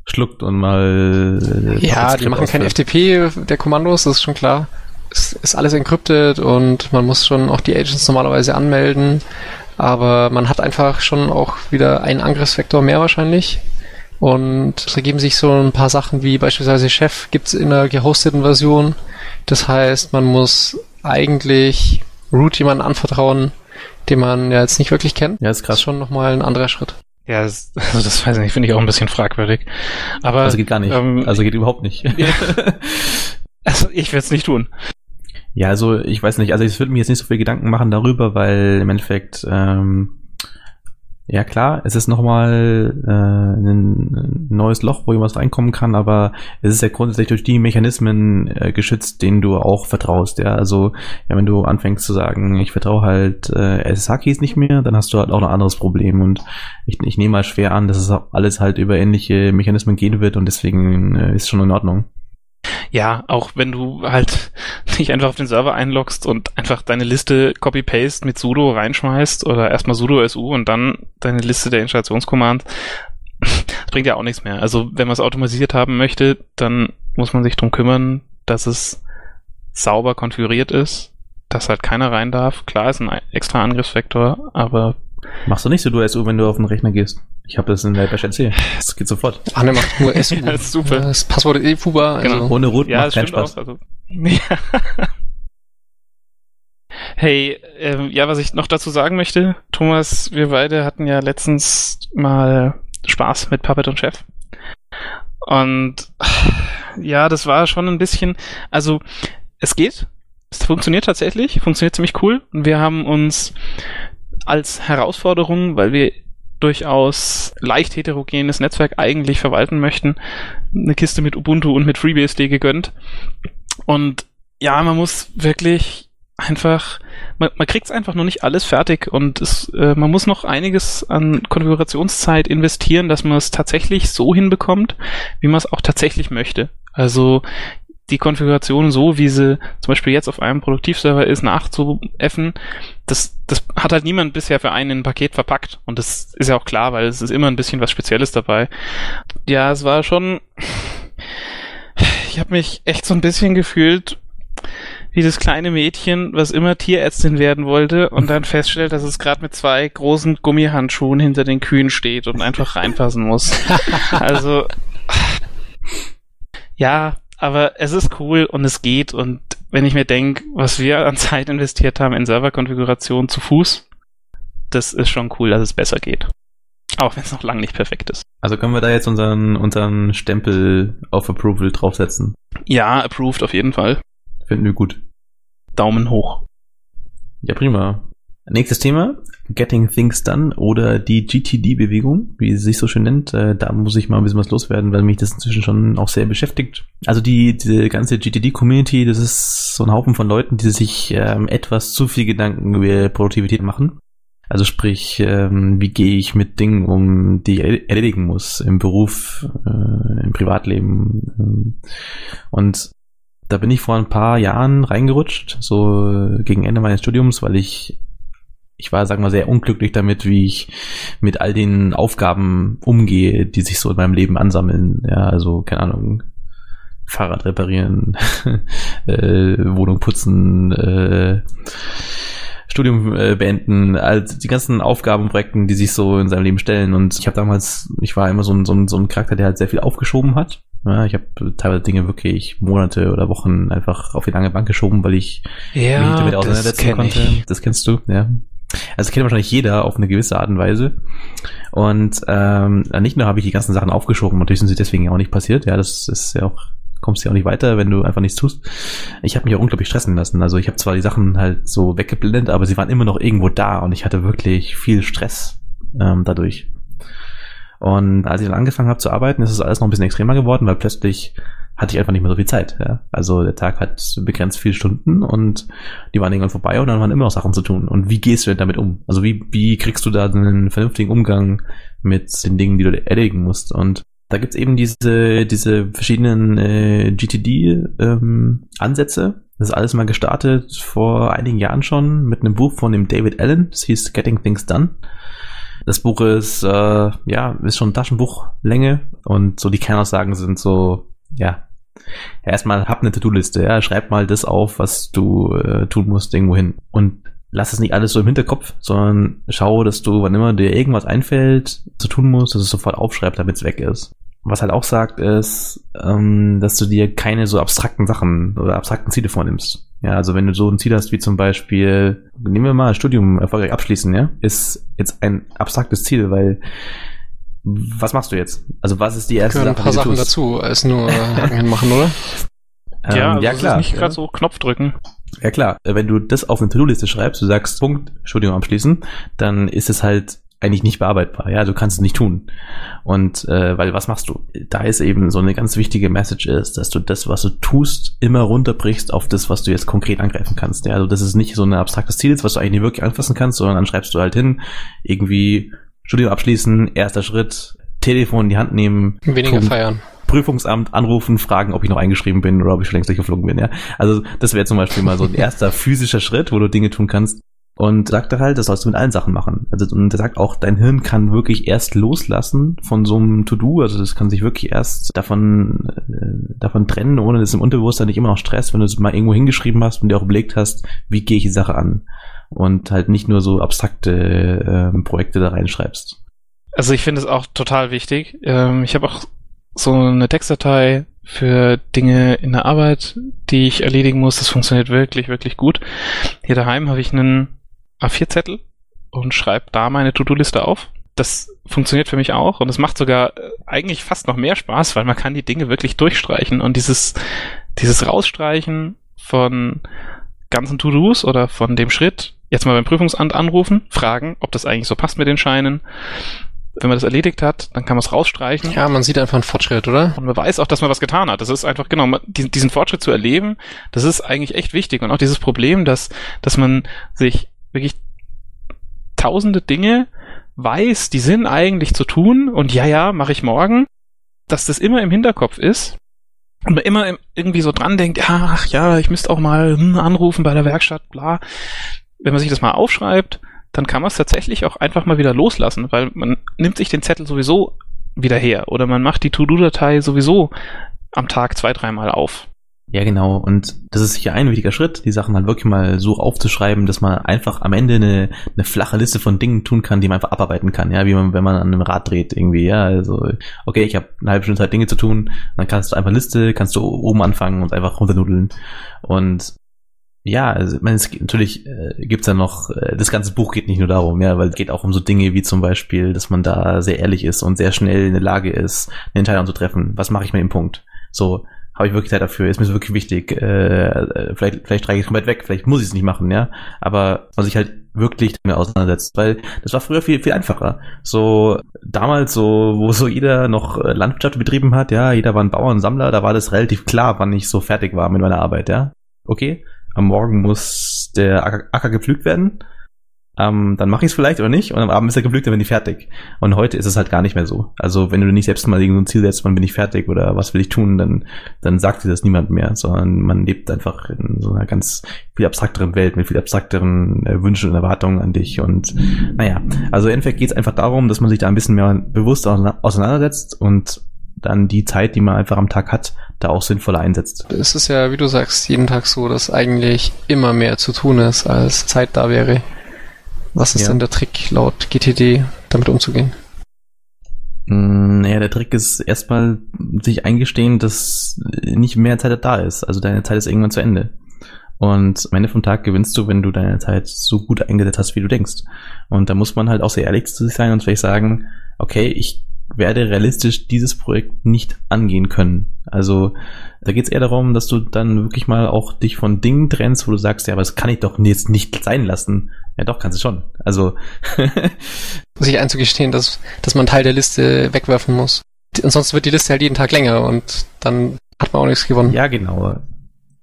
schluckt und mal.
Äh, ja, die machen kein FTP der Kommandos, das ist schon klar. Es ist alles encrypted und man muss schon auch die Agents normalerweise anmelden. Aber man hat einfach schon auch wieder einen Angriffsvektor mehr wahrscheinlich. Und es ergeben sich so ein paar Sachen wie beispielsweise Chef gibt's in der gehosteten Version. Das heißt, man muss eigentlich Root jemanden anvertrauen, den man ja jetzt nicht wirklich kennt.
Ja, ist krass. Das ist
schon nochmal ein anderer Schritt.
Ja, das, also das weiß ich nicht, finde ich auch ein bisschen fragwürdig. Aber
also geht gar nicht. Ähm, also geht überhaupt nicht.
also ich werde es nicht tun.
Ja, also ich weiß nicht, also ich würde mir jetzt nicht so viel Gedanken machen darüber, weil im Endeffekt ähm, ja klar, es ist nochmal äh, ein neues Loch, wo jemand reinkommen kann, aber es ist ja grundsätzlich durch die Mechanismen äh, geschützt, denen du auch vertraust. Ja, also ja, wenn du anfängst zu sagen, ich vertraue halt äh, SSH-Keys nicht mehr, dann hast du halt auch ein anderes Problem. Und ich, ich nehme mal schwer an, dass es alles halt über ähnliche Mechanismen gehen wird und deswegen äh, ist schon in Ordnung.
Ja, auch wenn du halt dich einfach auf den Server einloggst und einfach deine Liste copy-paste mit sudo reinschmeißt oder erstmal sudo su und dann deine Liste der Installationscommands, das bringt ja auch nichts mehr. Also wenn man es automatisiert haben möchte, dann muss man sich drum kümmern, dass es sauber konfiguriert ist, dass halt keiner rein darf. Klar ist ein extra Angriffsvektor, aber
Machst du nicht so du SU, wenn du auf den Rechner gehst? Ich habe das in der Bash erzählt. Das geht sofort.
Anne macht nur SU. ja,
das ist super.
Das Passwort ist eh Fuba.
Also genau. Ohne Root
ja, macht keinen Spaß. Auch, also. Hey, ähm, ja, was ich noch dazu sagen möchte, Thomas, wir beide hatten ja letztens mal Spaß mit Puppet und Chef. Und ja, das war schon ein bisschen, also es geht, es funktioniert tatsächlich, funktioniert ziemlich cool. Wir haben uns als Herausforderung, weil wir durchaus leicht heterogenes Netzwerk eigentlich verwalten möchten, eine Kiste mit Ubuntu und mit FreeBSD gegönnt. Und ja, man muss wirklich einfach, man, man kriegt es einfach noch nicht alles fertig und es, äh, man muss noch einiges an Konfigurationszeit investieren, dass man es tatsächlich so hinbekommt, wie man es auch tatsächlich möchte. Also die Konfiguration so, wie sie zum Beispiel jetzt auf einem Produktivserver ist, nachzuäffen, das, das hat halt niemand bisher für einen in ein Paket verpackt. Und das ist ja auch klar, weil es ist immer ein bisschen was Spezielles dabei. Ja, es war schon. Ich habe mich echt so ein bisschen gefühlt wie das kleine Mädchen, was immer Tierärztin werden wollte und dann feststellt, dass es gerade mit zwei großen Gummihandschuhen hinter den Kühen steht und einfach reinpassen muss. also ja, aber es ist cool und es geht und wenn ich mir denke, was wir an Zeit investiert haben in Serverkonfiguration zu Fuß, das ist schon cool, dass es besser geht. Auch wenn es noch lange nicht perfekt ist.
Also können wir da jetzt unseren, unseren Stempel auf Approval draufsetzen?
Ja, approved auf jeden Fall.
Finden wir gut.
Daumen hoch.
Ja, prima. Nächstes Thema, Getting Things Done oder die GTD-Bewegung, wie sie sich so schön nennt. Äh, da muss ich mal ein bisschen was loswerden, weil mich das inzwischen schon auch sehr beschäftigt. Also die diese ganze GTD-Community, das ist so ein Haufen von Leuten, die sich ähm, etwas zu viel Gedanken über Produktivität machen. Also sprich, ähm, wie gehe ich mit Dingen um, die ich erledigen muss im Beruf, äh, im Privatleben. Und da bin ich vor ein paar Jahren reingerutscht, so gegen Ende meines Studiums, weil ich ich war, sagen wir, sehr unglücklich damit, wie ich mit all den Aufgaben umgehe, die sich so in meinem Leben ansammeln. Ja, also, keine Ahnung, Fahrrad reparieren, äh, Wohnung putzen, äh, Studium äh, beenden, also die ganzen Aufgaben und Projekten, die sich so in seinem Leben stellen. Und ich habe damals, ich war immer so ein, so, ein, so ein Charakter, der halt sehr viel aufgeschoben hat. Ja, ich habe teilweise Dinge wirklich Monate oder Wochen einfach auf die lange Bank geschoben, weil ich
ja, mich damit auseinandersetzen konnte. Ich.
Das kennst du, ja. Also kennt wahrscheinlich jeder auf eine gewisse Art und Weise. Und ähm, nicht nur habe ich die ganzen Sachen aufgeschoben, natürlich sind sie deswegen auch nicht passiert. Ja, das ist ja auch, kommst ja auch nicht weiter, wenn du einfach nichts tust. Ich habe mich auch unglaublich stressen lassen. Also ich habe zwar die Sachen halt so weggeblendet, aber sie waren immer noch irgendwo da und ich hatte wirklich viel Stress ähm, dadurch. Und als ich dann angefangen habe zu arbeiten, ist es alles noch ein bisschen extremer geworden, weil plötzlich hatte ich einfach nicht mehr so viel Zeit. Ja. Also der Tag hat begrenzt viele Stunden und die waren irgendwann vorbei und dann waren immer noch Sachen zu tun. Und wie gehst du denn damit um? Also wie, wie kriegst du da einen vernünftigen Umgang mit den Dingen, die du erledigen musst? Und da gibt's eben diese, diese verschiedenen äh, GTD-Ansätze. Ähm, das ist alles mal gestartet vor einigen Jahren schon mit einem Buch von dem David Allen. Das hieß Getting Things Done. Das Buch ist, äh, ja, ist schon Taschenbuchlänge und so die Kernaussagen sind so, ja, erstmal hab eine To-Do-Liste, ja, schreib mal das auf, was du äh, tun musst irgendwo hin. Und lass es nicht alles so im Hinterkopf, sondern schau, dass du, wann immer dir irgendwas einfällt, zu tun musst, dass es sofort aufschreibst, damit es weg ist. Was halt auch sagt, ist, ähm, dass du dir keine so abstrakten Sachen oder abstrakten Ziele vornimmst. Ja, also wenn du so ein Ziel hast wie zum Beispiel, nehmen wir mal Studium erfolgreich abschließen, ja, ist jetzt ein abstraktes Ziel, weil was machst du jetzt? Also was ist die erste
Sache, ein paar Sachen tust? dazu, als nur Haken machen, oder?
Ähm, ja, also ja klar. Nicht gerade ja. so Knopf drücken.
Ja klar, wenn du das auf eine To-Do-Liste schreibst, du sagst Punkt, Studium abschließen, dann ist es halt eigentlich nicht bearbeitbar. Ja, du kannst es nicht tun. Und äh, weil was machst du? Da ist eben so eine ganz wichtige Message ist, dass du das, was du tust, immer runterbrichst auf das, was du jetzt konkret angreifen kannst. Ja, also das ist nicht so ein abstraktes Ziel, was du eigentlich nicht wirklich anfassen kannst, sondern dann schreibst du halt hin, irgendwie Studium abschließen, erster Schritt, Telefon in die Hand nehmen.
Weniger Punkt, feiern.
Prüfungsamt anrufen, fragen, ob ich noch eingeschrieben bin oder ob ich schon längst durchgeflogen bin, ja. Also das wäre zum Beispiel mal so ein erster physischer Schritt, wo du Dinge tun kannst. Und sagt er halt, das sollst du mit allen Sachen machen. Also, und er sagt auch, dein Hirn kann wirklich erst loslassen von so einem To-Do. Also, das kann sich wirklich erst davon, äh, davon trennen, ohne dass im Unterbewusstsein nicht immer noch Stress, wenn du es mal irgendwo hingeschrieben hast und dir auch überlegt hast, wie gehe ich die Sache an. Und halt nicht nur so abstrakte äh, Projekte da reinschreibst.
Also, ich finde es auch total wichtig. Ähm, ich habe auch so eine Textdatei für Dinge in der Arbeit, die ich erledigen muss. Das funktioniert wirklich, wirklich gut. Hier daheim habe ich einen A4-Zettel und schreibe da meine To-Do-Liste auf. Das funktioniert für mich auch und es macht sogar äh, eigentlich fast noch mehr Spaß, weil man kann die Dinge wirklich durchstreichen und dieses, dieses Rausstreichen von ganzen To-Dos oder von dem Schritt, jetzt mal beim Prüfungsamt anrufen, fragen, ob das eigentlich so passt mit den Scheinen. Wenn man das erledigt hat, dann kann man es rausstreichen.
Ja, man sieht einfach einen Fortschritt, oder?
Und man weiß auch, dass man was getan hat. Das ist einfach, genau, diesen Fortschritt zu erleben, das ist eigentlich echt wichtig. Und auch dieses Problem, dass, dass man sich wirklich tausende Dinge weiß, die sind eigentlich zu tun und ja, ja, mache ich morgen, dass das immer im Hinterkopf ist und man immer irgendwie so dran denkt, ach ja, ich müsste auch mal hm, anrufen bei der Werkstatt, bla. Wenn man sich das mal aufschreibt, dann kann man es tatsächlich auch einfach mal wieder loslassen, weil man nimmt sich den Zettel sowieso wieder her oder man macht die To-Do-Datei sowieso am Tag zwei, dreimal auf.
Ja, genau. Und das ist sicher ein wichtiger Schritt, die Sachen halt wirklich mal so aufzuschreiben, dass man einfach am Ende eine, eine flache Liste von Dingen tun kann, die man einfach abarbeiten kann. Ja, wie man, wenn man an einem Rad dreht irgendwie. Ja, also okay, ich habe eine halbe Stunde Zeit Dinge zu tun, dann kannst du einfach Liste, kannst du oben anfangen und einfach runternudeln. Und ja, also, ich meine, es natürlich äh, gibt's ja noch, äh, das ganze Buch geht nicht nur darum, ja, weil es geht auch um so Dinge wie zum Beispiel, dass man da sehr ehrlich ist und sehr schnell in der Lage ist, eine Entscheidung zu treffen. Was mache ich mit dem Punkt? So, habe ich wirklich Zeit dafür, ist mir so wirklich wichtig. Äh, äh vielleicht, vielleicht streiche ich komplett weg, vielleicht muss ich es nicht machen, ja. Aber man sich halt wirklich damit auseinandersetzt, weil das war früher viel, viel einfacher. So damals, so, wo so jeder noch äh, Landwirtschaft betrieben hat, ja, jeder war ein Bauer und Sammler, da war das relativ klar, wann ich so fertig war mit meiner Arbeit, ja. Okay, am Morgen muss der Acker, Acker gepflügt werden ähm, dann mache ich es vielleicht oder nicht und am Abend ist er geblüht, dann bin ich fertig. Und heute ist es halt gar nicht mehr so. Also wenn du nicht selbst mal irgendein Ziel setzt, wann bin ich fertig oder was will ich tun, dann, dann sagt dir das niemand mehr, sondern man lebt einfach in so einer ganz viel abstrakteren Welt mit viel abstrakteren äh, Wünschen und Erwartungen an dich. Und naja, also im Endeffekt geht es einfach darum, dass man sich da ein bisschen mehr bewusst auseinandersetzt und dann die Zeit, die man einfach am Tag hat, da auch sinnvoller einsetzt.
Es ist ja, wie du sagst, jeden Tag so, dass eigentlich immer mehr zu tun ist, als Zeit da wäre. Was ist ja. denn der Trick laut GTD, damit umzugehen?
Mm, naja, der Trick ist erstmal sich eingestehen, dass nicht mehr Zeit da ist. Also deine Zeit ist irgendwann zu Ende. Und am Ende vom Tag gewinnst du, wenn du deine Zeit so gut eingesetzt hast, wie du denkst. Und da muss man halt auch sehr ehrlich zu sich sein und vielleicht sagen, okay, ich werde realistisch dieses Projekt nicht angehen können. Also da geht es eher darum, dass du dann wirklich mal auch dich von Dingen trennst, wo du sagst, ja, aber das kann ich doch jetzt nicht sein lassen. Ja, doch, kannst du schon. Also
sich einzugestehen, dass, dass man Teil der Liste wegwerfen muss. Ansonsten wird die Liste halt jeden Tag länger und dann hat man auch nichts gewonnen.
Ja, genau.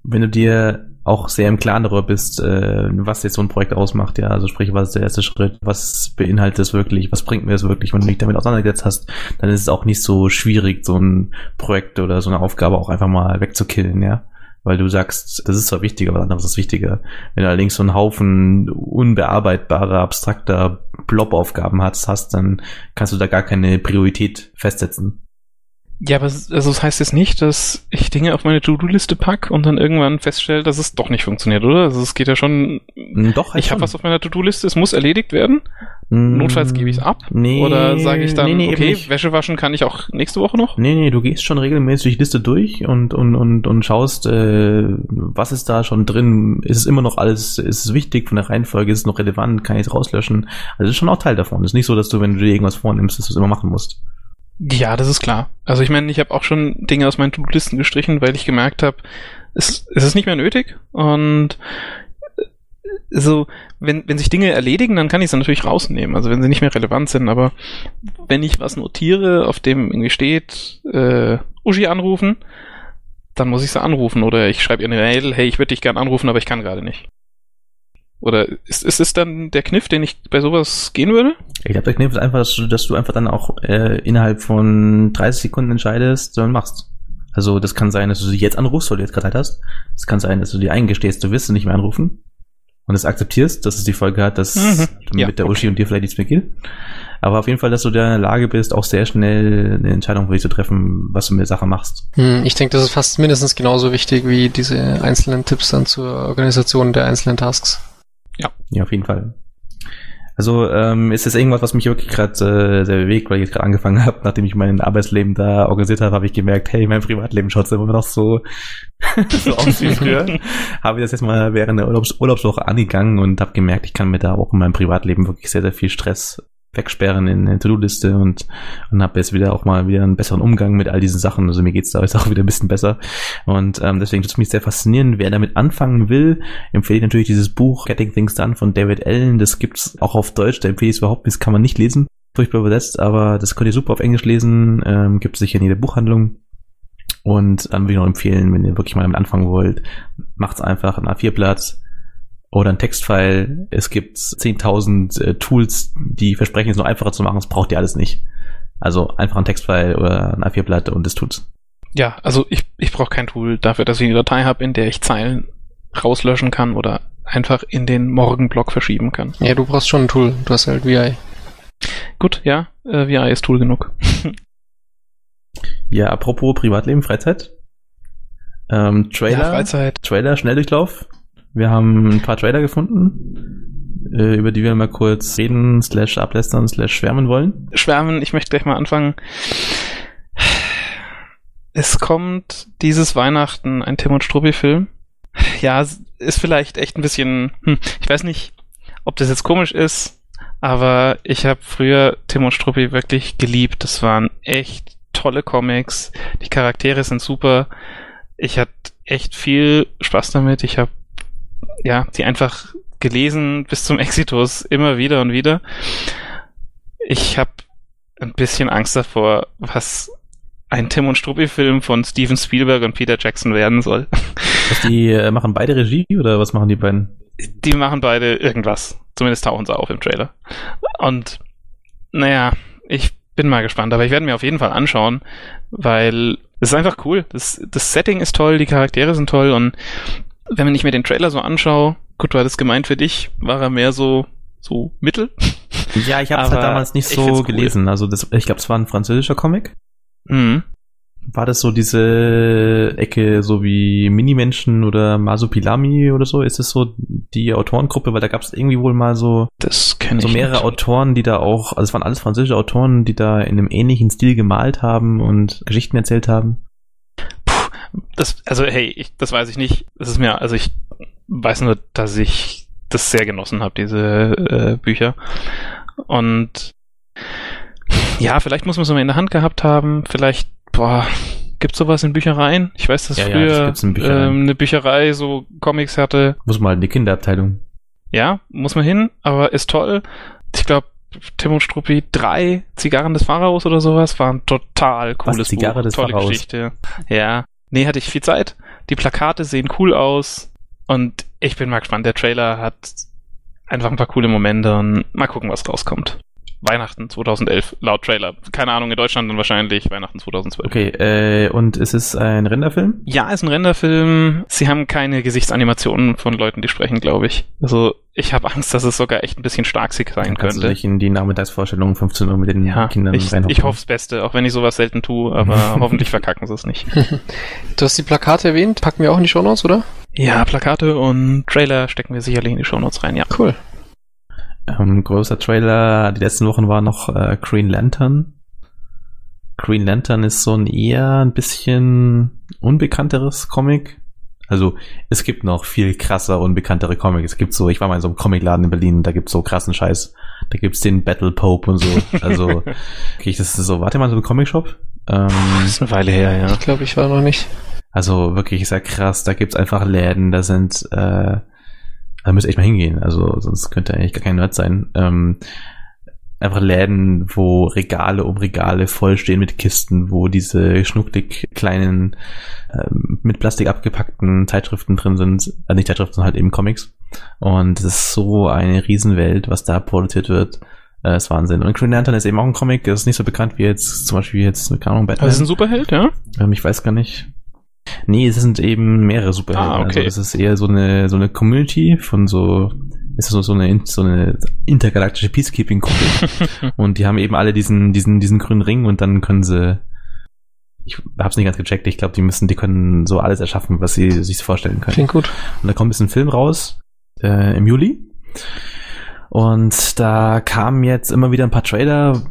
Wenn du dir auch sehr im Klaren darüber bist, äh, was jetzt so ein Projekt ausmacht, ja, also sprich, was ist der erste Schritt, was beinhaltet es wirklich, was bringt mir es wirklich, wenn du dich damit auseinandergesetzt hast, dann ist es auch nicht so schwierig, so ein Projekt oder so eine Aufgabe auch einfach mal wegzukillen, ja. Weil du sagst, das ist zwar wichtiger, aber anderes ist wichtiger. Wenn du allerdings so einen Haufen unbearbeitbarer, abstrakter Blob-Aufgaben hast, hast, dann kannst du da gar keine Priorität festsetzen.
Ja, aber also das heißt jetzt nicht, dass ich Dinge auf meine To-Do-Liste pack und dann irgendwann feststelle, dass es doch nicht funktioniert, oder? Also es geht ja schon.
Hm, doch,
ich habe was auf meiner To-Do-Liste, es muss erledigt werden. Mm, Notfalls gebe ich es ab. Nee, oder sage ich dann, nee, nee, okay, Wäsche waschen kann ich auch nächste Woche noch?
Nee, nee, du gehst schon regelmäßig die Liste durch und, und, und, und schaust, äh, was ist da schon drin? Ist es immer noch alles, ist es wichtig von der Reihenfolge, ist es noch relevant, kann ich es rauslöschen? Also das ist schon auch Teil davon. Es ist nicht so, dass du, wenn du dir irgendwas vornimmst, dass du es immer machen musst.
Ja, das ist klar. Also ich meine, ich habe auch schon Dinge aus meinen To-Do-Listen gestrichen, weil ich gemerkt habe, es, es ist nicht mehr nötig und äh, so, wenn, wenn sich Dinge erledigen, dann kann ich sie natürlich rausnehmen, also wenn sie nicht mehr relevant sind, aber wenn ich was notiere, auf dem irgendwie steht, äh, Uschi anrufen, dann muss ich sie anrufen oder ich schreibe ihr eine Mail, hey, ich würde dich gern anrufen, aber ich kann gerade nicht. Oder ist, ist es dann der Kniff, den ich bei sowas gehen würde?
Ich glaube, der Kniff ist einfach, dass du, dass du einfach dann auch äh, innerhalb von 30 Sekunden entscheidest und machst. Also das kann sein, dass du sie jetzt anrufst, weil du jetzt gerade Zeit hast. Es kann sein, dass du dir eingestehst, du wirst sie nicht mehr anrufen und es akzeptierst, dass es die Folge hat, dass mhm. ja, mit der okay. Uschi und dir vielleicht nichts mehr geht. Aber auf jeden Fall, dass du da in der Lage bist, auch sehr schnell eine Entscheidung für dich zu treffen, was du mit der Sache machst.
Hm, ich denke, das ist fast mindestens genauso wichtig wie diese einzelnen Tipps dann zur Organisation der einzelnen Tasks.
Ja. Ja, auf jeden Fall. Also ähm, ist das irgendwas, was mich wirklich gerade äh, sehr bewegt, weil ich jetzt gerade angefangen habe, nachdem ich mein Arbeitsleben da organisiert habe, habe ich gemerkt, hey, mein Privatleben schaut immer noch so, so aus wie früher. habe ich das jetzt mal während der Urlaubs Urlaubswoche angegangen und habe gemerkt, ich kann mir da auch in meinem Privatleben wirklich sehr, sehr viel Stress wegsperren in der To-Do-Liste und, und habe jetzt wieder auch mal wieder einen besseren Umgang mit all diesen Sachen. Also mir geht's da jetzt auch wieder ein bisschen besser. Und ähm, deswegen tut es mich sehr faszinieren. Wer damit anfangen will, empfehle ich natürlich dieses Buch Getting Things Done von David Allen. Das gibt's auch auf Deutsch, da empfehle ich es überhaupt nicht, das kann man nicht lesen. Furchtbar übersetzt, aber das könnt ihr super auf Englisch lesen. Ähm, gibt sicher in jeder Buchhandlung. Und dann würde ich noch empfehlen, wenn ihr wirklich mal damit anfangen wollt, macht's einfach ein A4-Blatt, oder ein Textfile. Es gibt 10.000 äh, Tools, die versprechen, es noch einfacher zu machen. Das braucht ihr alles nicht. Also einfach ein Textfile oder ein A4-Blatt und das tut's.
Ja, also ich, ich brauche kein Tool dafür, dass ich eine Datei habe, in der ich Zeilen rauslöschen kann oder einfach in den Morgenblock verschieben kann.
Ja, du brauchst schon ein Tool. Du hast halt VI.
Gut, ja, äh, VI ist Tool genug.
ja, apropos Privatleben, Freizeit. Ähm, Trailer, ja,
Freizeit.
Trailer, Schnelldurchlauf. Wir haben ein paar Trailer gefunden, äh, über die wir mal kurz reden, slash ablästern, slash schwärmen wollen.
Schwärmen, ich möchte gleich mal anfangen. Es kommt dieses Weihnachten ein Tim und Struppi-Film. Ja, ist vielleicht echt ein bisschen, hm, ich weiß nicht, ob das jetzt komisch ist, aber ich habe früher Tim und Struppi wirklich geliebt. Das waren echt tolle Comics. Die Charaktere sind super. Ich hatte echt viel Spaß damit. Ich habe ja, die einfach gelesen bis zum Exitus immer wieder und wieder. Ich habe ein bisschen Angst davor, was ein Tim und Struppi-Film von Steven Spielberg und Peter Jackson werden soll.
Was die äh, machen beide Regie oder was machen die beiden?
Die machen beide irgendwas. Zumindest tauchen sie auf im Trailer. Und naja, ich bin mal gespannt, aber ich werde mir auf jeden Fall anschauen, weil es ist einfach cool. Das, das Setting ist toll, die Charaktere sind toll und wenn ich mir den Trailer so anschaue, gut, war das gemeint für dich, war er mehr so so mittel.
Ja, ich habe es halt damals nicht so gelesen. Cool. Also das, ich glaube, es war ein französischer Comic. Mhm. War das so diese Ecke, so wie Minimenschen oder Masupilami oder so? Ist das so die Autorengruppe? Weil da gab es irgendwie wohl mal so,
das
so mehrere nicht. Autoren, die da auch, also es waren alles französische Autoren, die da in einem ähnlichen Stil gemalt haben und Geschichten erzählt haben
das, also hey, ich, das weiß ich nicht. Das ist mir, also ich weiß nur, dass ich das sehr genossen habe, diese äh, Bücher. Und ja, vielleicht muss man es mal in der Hand gehabt haben. Vielleicht, boah, gibt sowas in Büchereien? Ich weiß, dass ja, früher ja, das ähm, eine Bücherei so Comics hatte.
Muss mal in die Kinderabteilung.
Ja, muss man hin, aber ist toll. Ich glaube, Tim und Struppi drei Zigarren des Pharaos oder sowas waren total cooles Was,
Zigarre Buch. Des
Tolle
Pharaos.
Geschichte. Ja. Nee, hatte ich viel Zeit. Die Plakate sehen cool aus. Und ich bin mal gespannt. Der Trailer hat einfach ein paar coole Momente und mal gucken, was rauskommt. Weihnachten 2011, laut Trailer. Keine Ahnung, in Deutschland dann wahrscheinlich Weihnachten 2012.
Okay, äh, und ist es ein Renderfilm?
Ja, ist ein Renderfilm. Sie haben keine Gesichtsanimationen von Leuten, die sprechen, glaube ich. Also ich habe Angst, dass es sogar echt ein bisschen starksig sein
Kannst
könnte.
Du nicht in die Nachmittagsvorstellung 15 Uhr mit den
ja,
Kindern
ich, ich hoffe das Beste, auch wenn ich sowas selten tue, aber hoffentlich verkacken sie es nicht.
du hast die Plakate erwähnt, packen wir auch in die Shownotes, oder?
Ja, Plakate und Trailer stecken wir sicherlich in die Shownotes rein, ja.
Cool.
Ähm, größter Trailer die letzten Wochen war noch äh, Green Lantern. Green Lantern ist so ein eher ein bisschen unbekannteres Comic. Also es gibt noch viel krasser, unbekanntere Comics. Es gibt so, ich war mal in so einem Comicladen in Berlin, da gibt's so krassen Scheiß. Da gibt's den Battle Pope und so. Also, okay, das ist so, warte mal, so ein Comic-Shop.
Ähm, das ist eine Weile her, ja.
Ich glaube, ich war noch nicht.
Also wirklich sehr krass. Da gibt's einfach Läden, da sind äh, da müsst ihr echt mal hingehen. Also sonst könnte eigentlich gar kein Nerd sein. Ähm, einfach Läden, wo Regale um Regale vollstehen mit Kisten, wo diese schnucklig kleinen, ähm, mit Plastik abgepackten Zeitschriften drin sind. Also nicht Zeitschriften, sondern halt eben Comics. Und es ist so eine Riesenwelt, was da produziert wird. Äh, ist Wahnsinn. Und Green Lantern ist eben auch ein Comic, das ist nicht so bekannt wie jetzt, zum Beispiel jetzt, keine Ahnung,
Batman. Das ist ein Superheld, ja?
Ähm, ich weiß gar nicht. Nee, es sind eben mehrere Superhelden. Ah, okay. Also es ist eher so eine so eine Community von so es ist so, so eine so eine intergalaktische Peacekeeping-Gruppe und die haben eben alle diesen diesen diesen grünen Ring und dann können sie ich hab's nicht ganz gecheckt. Ich glaube, die müssen, die können so alles erschaffen, was sie sich vorstellen können.
Klingt gut.
Und da kommt jetzt ein Film raus äh, im Juli. Und da kamen jetzt immer wieder ein paar Trailer.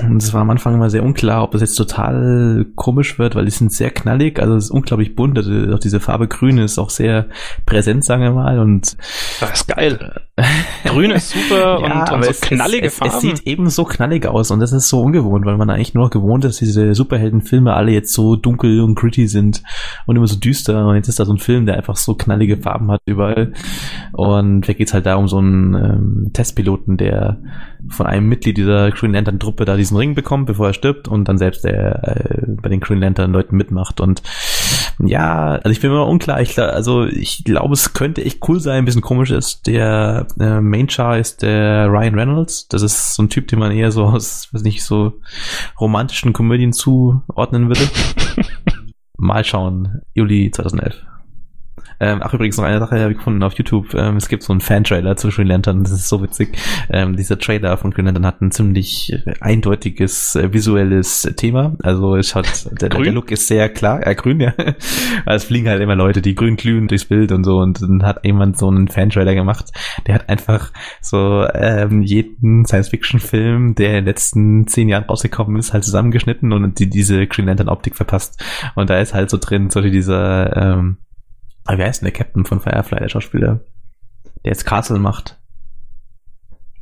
Und es war am Anfang immer sehr unklar, ob das jetzt total komisch wird, weil die sind sehr knallig. Also es ist unglaublich bunt. Also auch diese Farbe Grün ist auch sehr präsent, sagen wir mal. Und
das ist geil. Grün ist super ja, und, und so knallige
es, Farben. Es sieht eben so knallig aus und das ist so ungewohnt, weil man eigentlich nur noch gewohnt ist, dass diese Superheldenfilme alle jetzt so dunkel und gritty sind und immer so düster. Und jetzt ist da so ein Film, der einfach so knallige Farben hat überall. Und da geht's halt darum, so ein ähm, Testpiloten, der von einem Mitglied dieser Green Lantern Truppe da diesen Ring bekommt, bevor er stirbt und dann selbst der äh, bei den Green Lantern Leuten mitmacht und ja, also ich bin mir unklar, ich also ich glaube, es könnte echt cool sein, ein bisschen komisch ist. Der äh, Main Char ist der Ryan Reynolds, das ist so ein Typ, den man eher so aus, weiß nicht, so romantischen Komödien zuordnen würde. Mal schauen, Juli 2011. Ähm, ach, übrigens noch eine Sache habe ich gefunden auf YouTube. Ähm, es gibt so einen Fan-Trailer zu Green Lantern, das ist so witzig. Ähm, dieser Trailer von Green Lantern hat ein ziemlich eindeutiges äh, visuelles Thema. Also es hat, der, der, Look ist sehr klar, äh, grün, ja. es fliegen halt immer Leute, die grün glühen durchs Bild und so und dann hat jemand so einen Fan-Trailer gemacht. Der hat einfach so ähm, jeden Science-Fiction-Film, der in den letzten zehn Jahren rausgekommen ist, halt zusammengeschnitten und die, diese Green Lantern-Optik verpasst. Und da ist halt so drin, so dieser ähm, aber wer ist denn der Captain von Firefly, der Schauspieler? Der jetzt Castle macht.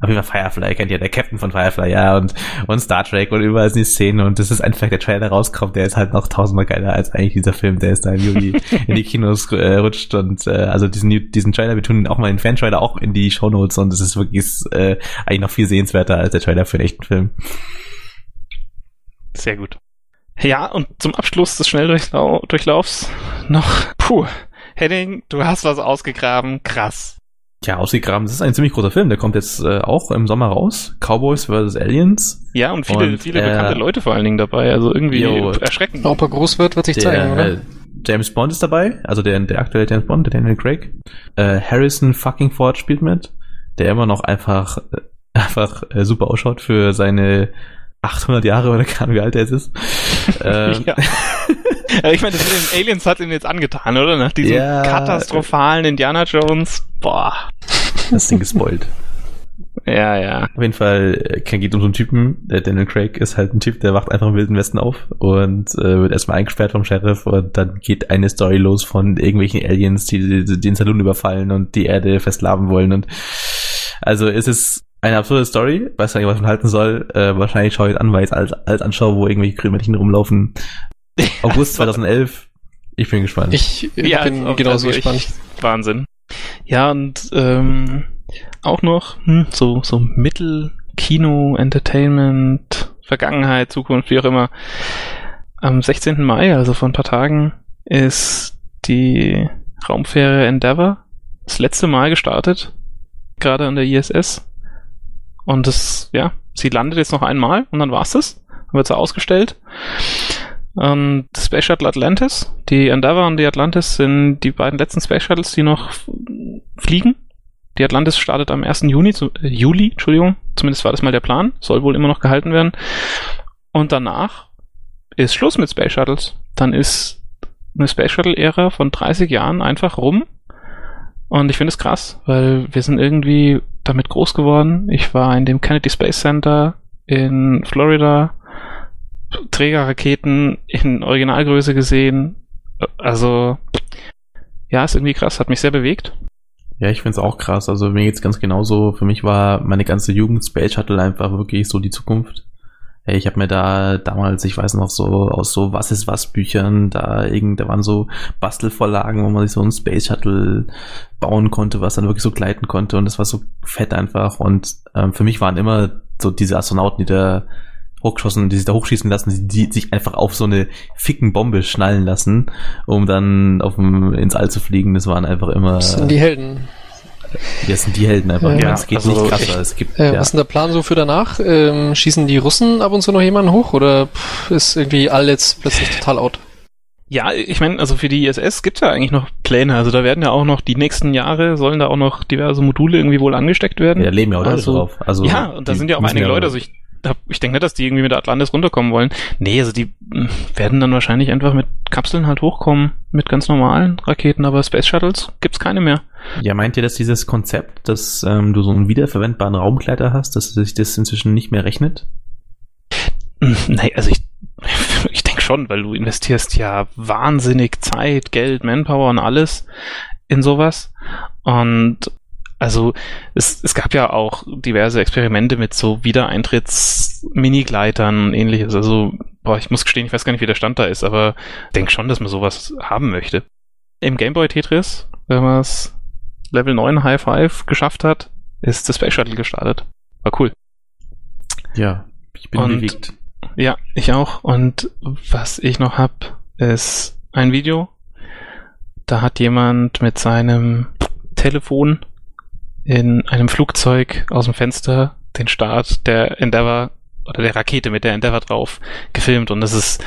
Auf jeden Fall Firefly kennt ja der Captain von Firefly, ja, und, und Star Trek und überall sind die Szenen und das ist einfach der Trailer rauskommt, der ist halt noch tausendmal geiler als eigentlich dieser Film, der ist da im Juli in die Kinos äh, rutscht und äh, also diesen, diesen Trailer, wir tun auch mal den Fan-Trailer auch in die Shownotes und es ist wirklich ist, äh, eigentlich noch viel sehenswerter als der Trailer für einen echten Film.
Sehr gut. Ja, und zum Abschluss des Schnelldurchlaufs noch, puh, Henning, du hast was ausgegraben, krass.
Ja, ausgegraben. Das ist ein ziemlich großer Film. Der kommt jetzt äh, auch im Sommer raus. Cowboys vs. Aliens.
Ja, und viele, und, viele äh, bekannte Leute vor allen Dingen dabei. Also irgendwie yo, erschreckend.
Ob er groß wird, wird sich der, zeigen, oder? Äh,
James Bond ist dabei. Also der, der aktuelle James Bond, der Daniel Craig. Äh, Harrison fucking Ford spielt mit. Der immer noch einfach, äh, einfach äh, super ausschaut für seine 800 Jahre oder keine Ahnung, wie alt er jetzt ist. Ähm,
ja. ich meine, das mit den Aliens hat ihm jetzt angetan, oder? Nach diesem ja, katastrophalen Indiana Jones. Boah.
Das Ding gespoilt.
Ja, ja.
Auf jeden Fall äh, geht um so einen Typen, der Daniel Craig ist halt ein Typ, der wacht einfach im Wilden Westen auf und äh, wird erstmal eingesperrt vom Sheriff und dann geht eine Story los von irgendwelchen Aliens, die, die den Saloon überfallen und die Erde festlaben wollen und also es ist eine absurde Story, weiß nicht, was man halten soll. Äh, wahrscheinlich schaue ich an, weil ich es alles, alles anschaue, wo irgendwelche Krümelchen rumlaufen. August 2011. Ich bin gespannt.
Ich, ich ja, bin auch, genauso also gespannt.
Wahnsinn. Ja, und ähm, auch noch hm, so, so Mittel, Kino, Entertainment, Vergangenheit, Zukunft, wie auch immer. Am 16. Mai, also vor ein paar Tagen, ist die Raumfähre Endeavour das letzte Mal gestartet, gerade an der ISS. Und das, ja, sie landet jetzt noch einmal und dann war's das. Dann wird sie ausgestellt. Und das Space Shuttle Atlantis, die Endeavour und die Atlantis sind die beiden letzten Space Shuttles, die noch fliegen. Die Atlantis startet am 1. Juni, zu, äh, Juli, Entschuldigung, zumindest war das mal der Plan, soll wohl immer noch gehalten werden. Und danach ist Schluss mit Space Shuttles. Dann ist eine Space Shuttle-Ära von 30 Jahren einfach rum. Und ich finde es krass, weil wir sind irgendwie damit groß geworden. Ich war in dem Kennedy Space Center in Florida, Trägerraketen in Originalgröße gesehen. Also, ja, ist irgendwie krass, hat mich sehr bewegt.
Ja, ich finde es auch krass. Also mir geht's ganz genauso. Für mich war meine ganze Jugend Space Shuttle einfach wirklich so die Zukunft. Hey, ich habe mir da damals, ich weiß noch so, aus so Was ist was Büchern, da irgend, da waren so Bastelvorlagen, wo man sich so ein Space Shuttle bauen konnte, was dann wirklich so gleiten konnte und das war so fett einfach und ähm, für mich waren immer so diese Astronauten, die da hochgeschossen, die sich da hochschießen lassen, die, die sich einfach auf so eine ficken Bombe schnallen lassen, um dann auf dem, ins All zu fliegen. Das waren einfach immer. Das
sind die Helden.
Das sind die Helden einfach. Ja, ja es geht also nicht krasser. Es gibt,
äh, ja. Was ist denn der Plan so für danach? Ähm, schießen die Russen ab und zu noch jemanden hoch oder pff, ist irgendwie all jetzt plötzlich total out?
Ja, ich meine, also für die ISS gibt es ja eigentlich noch Pläne. Also da werden ja auch noch die nächsten Jahre sollen da auch noch diverse Module irgendwie wohl angesteckt werden. Ja,
da leben ja auch
also,
drauf.
Also ja, und da sind ja auch einige Leute. Also ich ich denke nicht, dass die irgendwie mit Atlantis runterkommen wollen. Nee, also die hm, werden dann wahrscheinlich einfach mit Kapseln halt hochkommen, mit ganz normalen Raketen, aber Space Shuttles gibt's keine mehr.
Ja, meint ihr, dass dieses Konzept, dass ähm, du so einen wiederverwendbaren Raumkleider hast, dass sich das inzwischen nicht mehr rechnet?
Hm, nee, also ich, ich denke schon, weil du investierst ja wahnsinnig Zeit, Geld, Manpower und alles in sowas. Und also es, es gab ja auch diverse Experimente mit so Wiedereintritts-Minigleitern und ähnliches. Also, boah, ich muss gestehen, ich weiß gar nicht, wie der Stand da ist, aber ich denke schon, dass man sowas haben möchte. Im Gameboy Tetris, wenn man es Level 9 High Five geschafft hat, ist das Space Shuttle gestartet. War cool.
Ja, ich bin und, bewegt.
Ja, ich auch. Und was ich noch hab, ist ein Video. Da hat jemand mit seinem Telefon in einem Flugzeug aus dem Fenster den Start der Endeavour oder der Rakete mit der Endeavour drauf gefilmt und das ist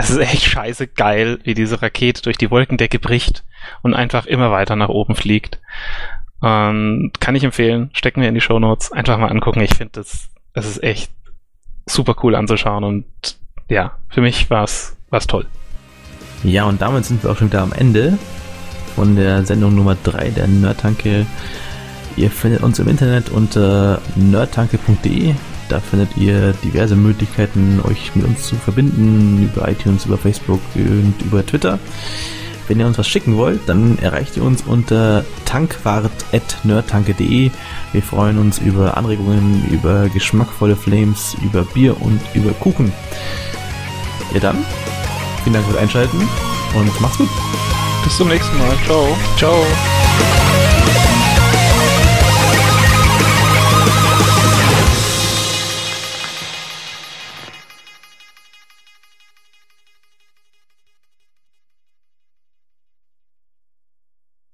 es ist echt scheiße geil, wie diese Rakete durch die Wolkendecke bricht und einfach immer weiter nach oben fliegt. Und kann ich empfehlen, stecken wir in die Show Notes, einfach mal angucken. Ich finde das, das ist echt super cool anzuschauen und ja, für mich war es toll.
Ja, und damit sind wir auch schon wieder am Ende von der Sendung Nummer 3 der Nerdtanke Ihr findet uns im Internet unter nerdtanke.de. Da findet ihr diverse Möglichkeiten, euch mit uns zu verbinden, über iTunes, über Facebook und über Twitter. Wenn ihr uns was schicken wollt, dann erreicht ihr uns unter tankwart.nerdtanke.de. Wir freuen uns über Anregungen, über geschmackvolle Flames, über Bier und über Kuchen. Ja dann, vielen Dank fürs Einschalten und macht's gut.
Bis zum nächsten Mal. Ciao.
Ciao.